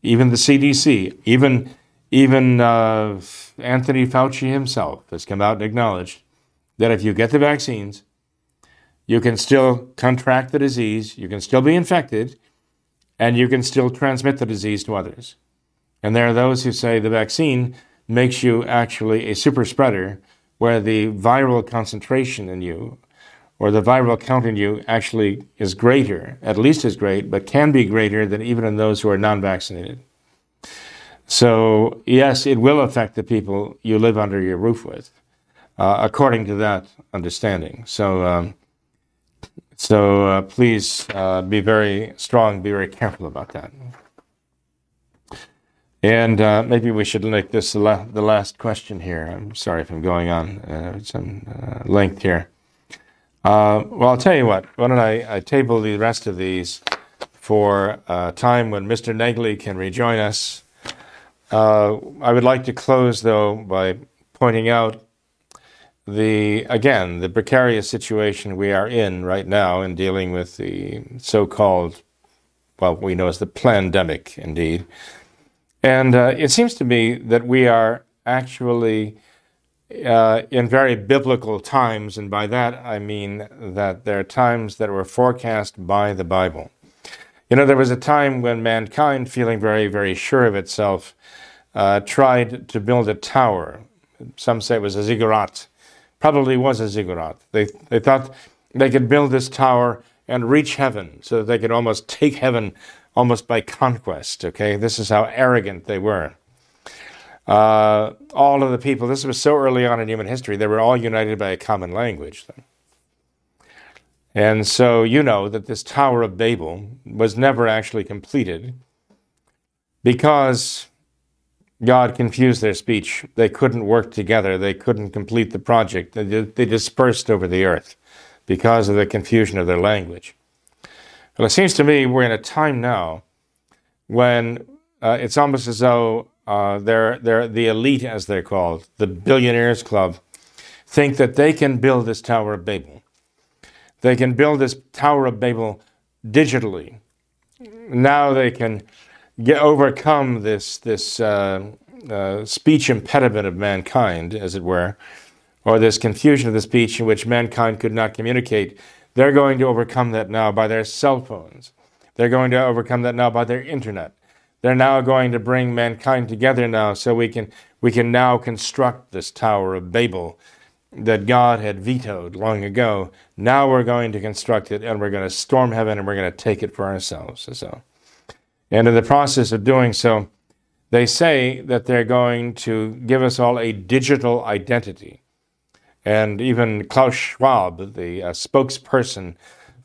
even the CDC, even even uh, Anthony Fauci himself has come out and acknowledged that if you get the vaccines, you can still contract the disease, you can still be infected, and you can still transmit the disease to others. And there are those who say the vaccine makes you actually a super spreader where the viral concentration in you or the viral count in you actually is greater, at least as great, but can be greater than even in those who are non vaccinated. So, yes, it will affect the people you live under your roof with, uh, according to that understanding. So, um, so uh, please uh, be very strong, be very careful about that. And uh, maybe we should make this the, la- the, last question here. I'm sorry if I'm going on uh, some uh, length here. Uh, well, I'll tell you what. Why don't I, I table the rest of these for a time when Mr. Negley can rejoin us? I would like to close, though, by pointing out the again the precarious situation we are in right now in dealing with the so-called, well, we know as the pandemic, indeed. And uh, it seems to me that we are actually uh, in very biblical times, and by that I mean that there are times that were forecast by the Bible. You know, there was a time when mankind, feeling very, very sure of itself, uh, tried to build a tower. Some say it was a ziggurat. Probably was a ziggurat. They, they thought they could build this tower and reach heaven so that they could almost take heaven almost by conquest. Okay, this is how arrogant they were. Uh, all of the people, this was so early on in human history, they were all united by a common language. And so you know that this Tower of Babel was never actually completed because God confused their speech. They couldn't work together, they couldn't complete the project. They, dispersed over the earth because of the confusion of their language. Well, it seems to me we're in a time now when uh, it's almost as though uh, they're, they're the elite, as they're called, the billionaires club, think that they can build this Tower of Babel. They can build this Tower of Babel digitally. Now they can get overcome this this uh, uh, speech impediment of mankind, as it were, or this confusion of the speech in which mankind could not communicate they're going to overcome that now by their cell phones. They're going to overcome that now by their internet. They're now going to bring mankind together now so we can we can now construct this Tower of Babel that God had vetoed long ago. Now we're going to construct it and we're going to storm heaven and we're going to take it for ourselves. So, and in the process of doing so, they say that they're going to give us all a digital identity. And even Klaus Schwab, the uh, spokesperson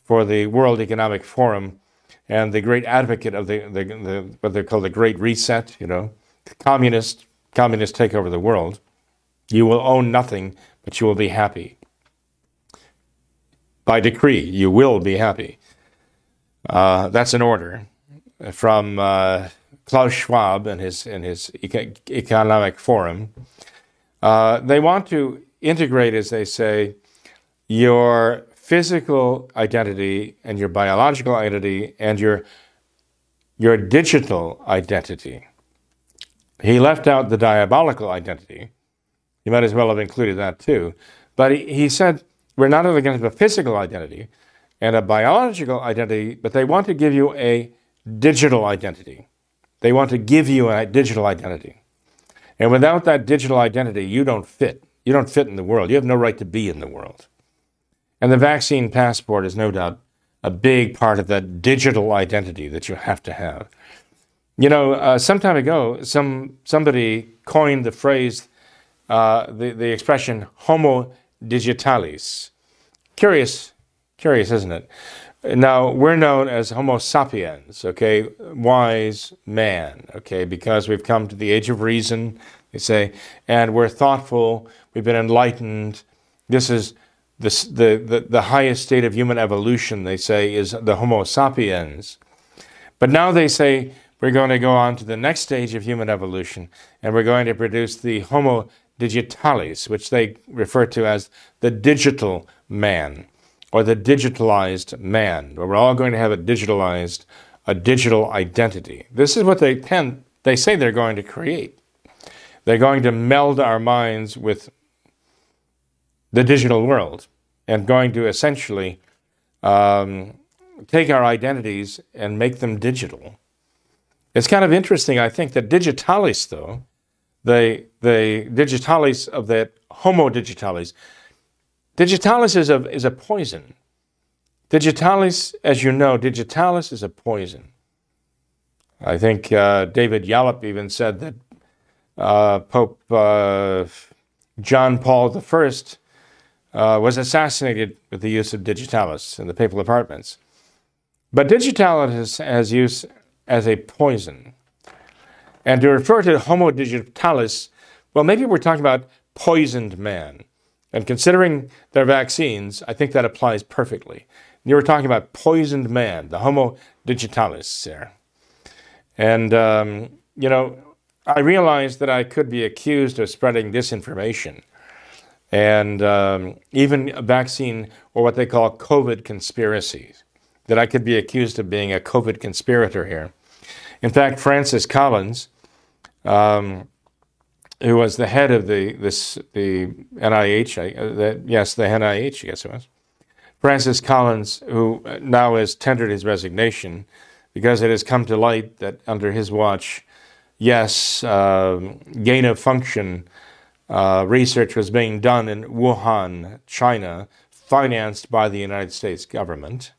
for the World Economic Forum and the great advocate of the, the, the what they call the Great Reset, you know, communist, communists take over the world. You will own nothing, but you will be happy. By decree, you will be happy. Uh, that's an order from uh, Klaus Schwab and his, and his economic forum. Uh, they want to integrate, as they say, your physical identity and your biological identity and your, your digital identity. He left out the diabolical identity. He might as well have included that too. But he, he said, we're not only going to have a physical identity and a biological identity, but they want to give you a digital identity. They want to give you a digital identity. And without that digital identity, you don't fit. You don't fit in the world. You have no right to be in the world. And the vaccine passport is no doubt a big part of that digital identity that you have to have. You know, uh, some time ago, some somebody coined the phrase uh, the, the expression homo digitalis. Curious, curious, isn't it? Now, we're known as Homo sapiens, okay, wise man, okay, because we've come to the age of reason, they say, and we're thoughtful, we've been enlightened. This is the, the, the, highest state of human evolution, they say, is the Homo sapiens. But now they say we're going to go on to the next stage of human evolution, and we're going to produce the Homo digitalis, which they refer to as the digital man or the digitalized man. We're all going to have a digitalized, a digital identity. This is what they tend, they say they're going to create. They're going to meld our minds with the digital world and going to essentially um, take our identities and make them digital. It's kind of interesting, I think, that digitalis, though, the, the digitalis of that homo digitalis, digitalis is a, is a poison. Digitalis, as you know, digitalis is a poison. I think uh, David Yallop even said that uh, Pope uh, John Paul I uh, was assassinated with the use of digitalis in the papal apartments. But digitalis has use as a poison. And to refer to Homo digitalis, well, maybe we're talking about poisoned man. And considering their vaccines, I think that applies perfectly. You were talking about poisoned man, the Homo digitalis there. And, um, you know, I realized that I could be accused of spreading disinformation and um, even a vaccine or what they call COVID conspiracies, that I could be accused of being a COVID conspirator here. In fact, Francis Collins, um, who was the head of the this the NIH, I, uh, the, yes, the NIH, guess it was. Francis Collins, who now has tendered his resignation because it has come to light that under his watch, yes, uh, gain of function uh, research was being done in Wuhan, China, financed by the United States government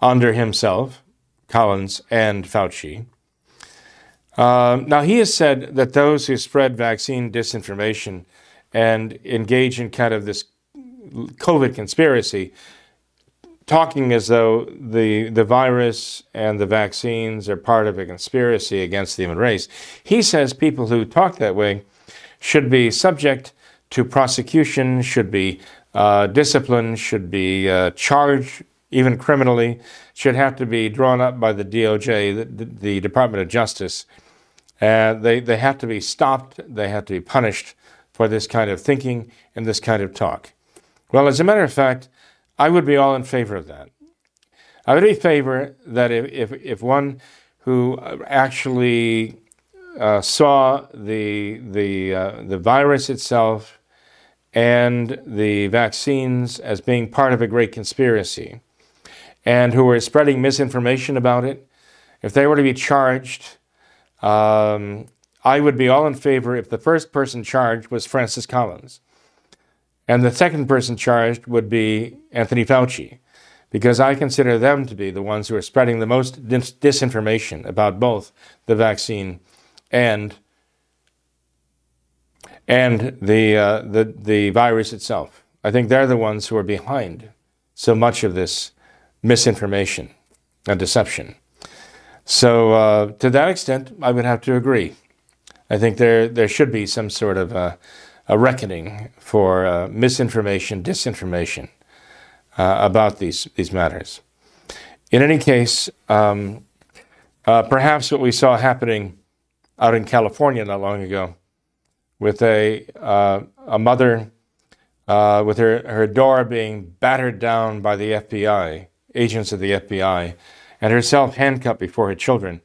under himself, Collins, and Fauci. Uh, now, he has said that those who spread vaccine disinformation and engage in kind of this COVID conspiracy, talking as though the, the virus and the vaccines are part of a conspiracy against the human race, he says people who talk that way should be subject to prosecution, should be uh, disciplined, should be uh, charged even criminally, should have to be drawn up by the DOJ, the, the Department of Justice. And they, they have to be stopped, they have to be punished for this kind of thinking and this kind of talk. Well, as a matter of fact, I would be all in favor of that. I would be in favor that if, if, if one who actually uh, saw the the uh, the virus itself and the vaccines as being part of a great conspiracy, and who were spreading misinformation about it, if they were to be charged, um, I would be all in favor if the first person charged was Francis Collins, and the second person charged would be Anthony Fauci. Because I consider them to be the ones who are spreading the most dis- disinformation about both the vaccine and and the, uh, the, the virus itself. I think they're the ones who are behind so much of this misinformation and deception. So, uh, to that extent, I would have to agree. I think there, there should be some sort of a, a reckoning for uh, misinformation, disinformation uh, about these, these matters. In any case, um, uh, perhaps what we saw happening out in California not long ago with a, uh, a mother uh, with her, her door being battered down by the FBI, agents of the FBI, and herself handcuffed before her children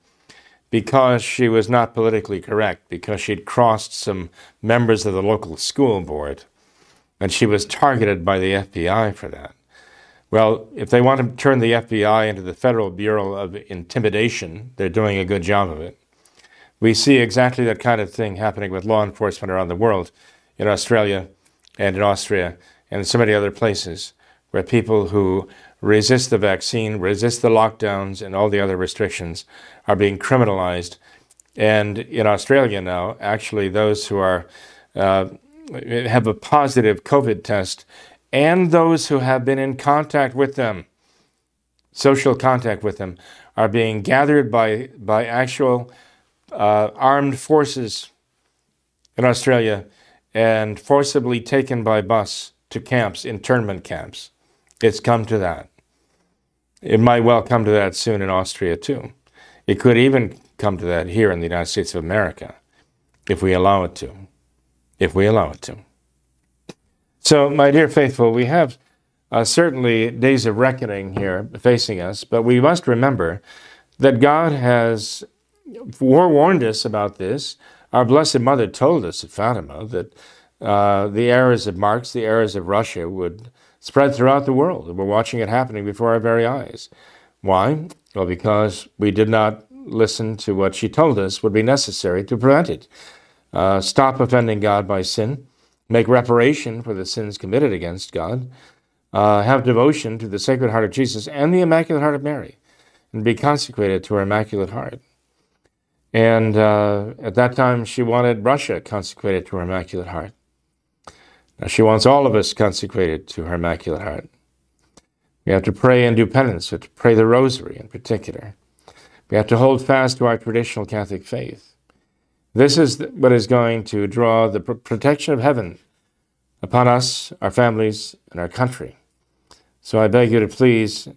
because she was not politically correct, because she'd crossed some members of the local school board, and she was targeted by the FBI for that. Well, if they want to turn the FBI into the Federal Bureau of Intimidation, they're doing a good job of it. We see exactly that kind of thing happening with law enforcement around the world, in Australia and in Austria and in so many other places, where people who resist the vaccine, resist the lockdowns and all the other restrictions are being criminalized. And in Australia now, actually, those who are uh, have a positive COVID test, and those who have been in contact with them, social contact with them, are being gathered by, by actual uh, armed forces in Australia and forcibly taken by bus to camps, internment camps. It's come to that. It might well come to that soon in Austria, too. It could even come to that here in the United States of America if we allow it to. If we allow it to. So, my dear faithful, we have uh, certainly days of reckoning here facing us, but we must remember that God has forewarned us about this. Our Blessed Mother told us at Fatima that uh, the errors of Marx, the errors of Russia would spread throughout the world. We're watching it happening before our very eyes. Why? Well, because we did not listen to what she told us would be necessary to prevent it. Uh, stop offending God by sin, make reparation for the sins committed against God, uh, have devotion to the Sacred Heart of Jesus and the Immaculate Heart of Mary, and be consecrated to her Immaculate Heart. And uh, at that time, she wanted Russia consecrated to her Immaculate Heart. Now, she wants all of us consecrated to her Immaculate Heart. We have to pray and do penance, have to pray the Rosary in particular. We have to hold fast to our traditional Catholic faith. This is what is going to draw the protection of heaven upon us, our families, and our country. So I beg you to please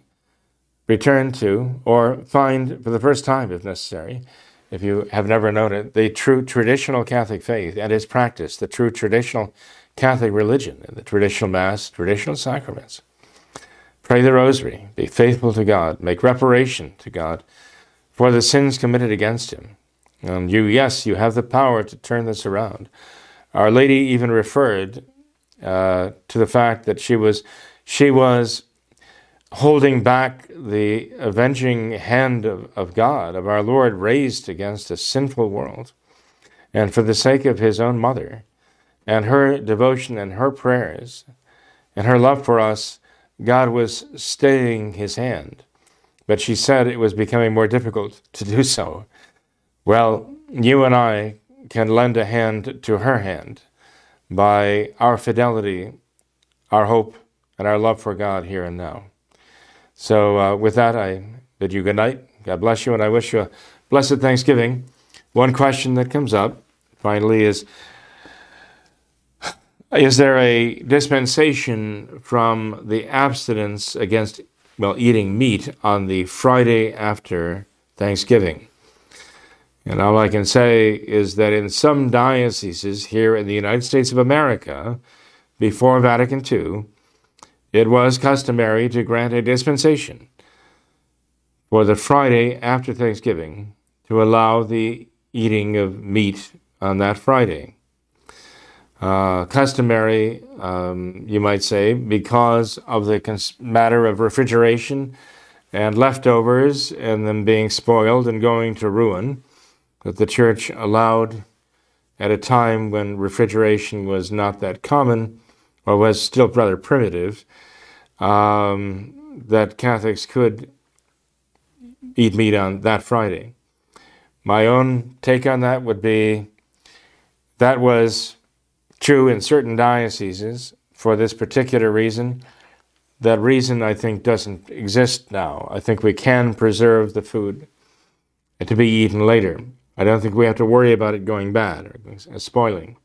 return to, or find for the first time, if necessary, if you have never known it, the true traditional Catholic faith and its practice, the true traditional Catholic religion and the traditional Mass, traditional sacraments. Pray the Rosary, be faithful to God, make reparation to God for the sins committed against Him. And you, yes, you have the power to turn this around. Our Lady even referred uh, to the fact that she was she was holding back the avenging hand of, of God, of our Lord, raised against a sinful world. And for the sake of his own mother, and her devotion and her prayers, and her love for us, God was staying his hand. But she said it was becoming more difficult to do so. Well, you and I can lend a hand to her hand by our fidelity, our hope, and our love for God here and now. So, uh, with that, I bid you good night. God bless you, and I wish you a blessed Thanksgiving. One question that comes up finally is Is there a dispensation from the abstinence against, well, eating meat on the Friday after Thanksgiving? And all I can say is that in some dioceses here in the United States of America, before Vatican II, it was customary to grant a dispensation for the Friday after Thanksgiving to allow the eating of meat on that Friday. Uh, customary, um, you might say, because of the cons- matter of refrigeration and leftovers and them being spoiled and going to ruin, that the church allowed at a time when refrigeration was not that common or was still rather primitive, um, that Catholics could eat meat on that Friday. My own take on that would be that was true in certain dioceses for this particular reason. That reason, I think, doesn't exist now. I think we can preserve the food to be eaten later. I don't think we have to worry about it going bad or spoiling.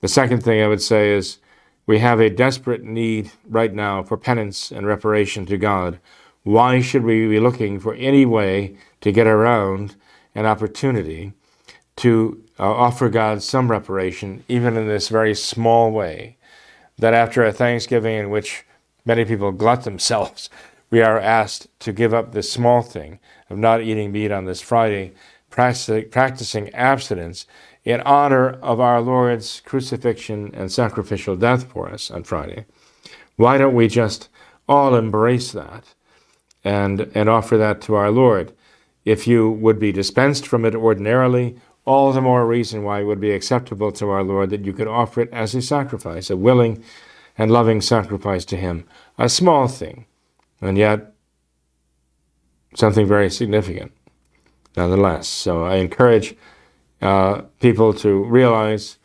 The second thing I would say is we have a desperate need right now for penance and reparation to God. Why should we be looking for any way to get around an opportunity to uh, offer God some reparation, even in this very small way? That after a Thanksgiving in which many people glut themselves, we are asked to give up this small thing of not eating meat on this Friday practicing abstinence in honor of our Lord's crucifixion and sacrificial death for us on Friday. Why don't we just all embrace that and, and offer that to our Lord? If you would be dispensed from it ordinarily, all the more reason why it would be acceptable to our Lord that you could offer it as a sacrifice, a willing and loving sacrifice to Him. A small thing, and yet something very significant nonetheless. So I encourage uh, people to realize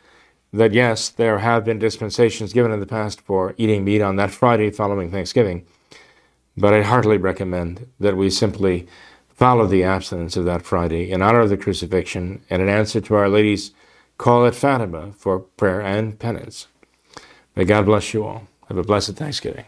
that yes, there have been dispensations given in the past for eating meat on that Friday following Thanksgiving, but I heartily recommend that we simply follow the abstinence of that Friday in honor of the crucifixion and in answer to Our Lady's call at Fatima for prayer and penance. May God bless you all. Have a blessed Thanksgiving.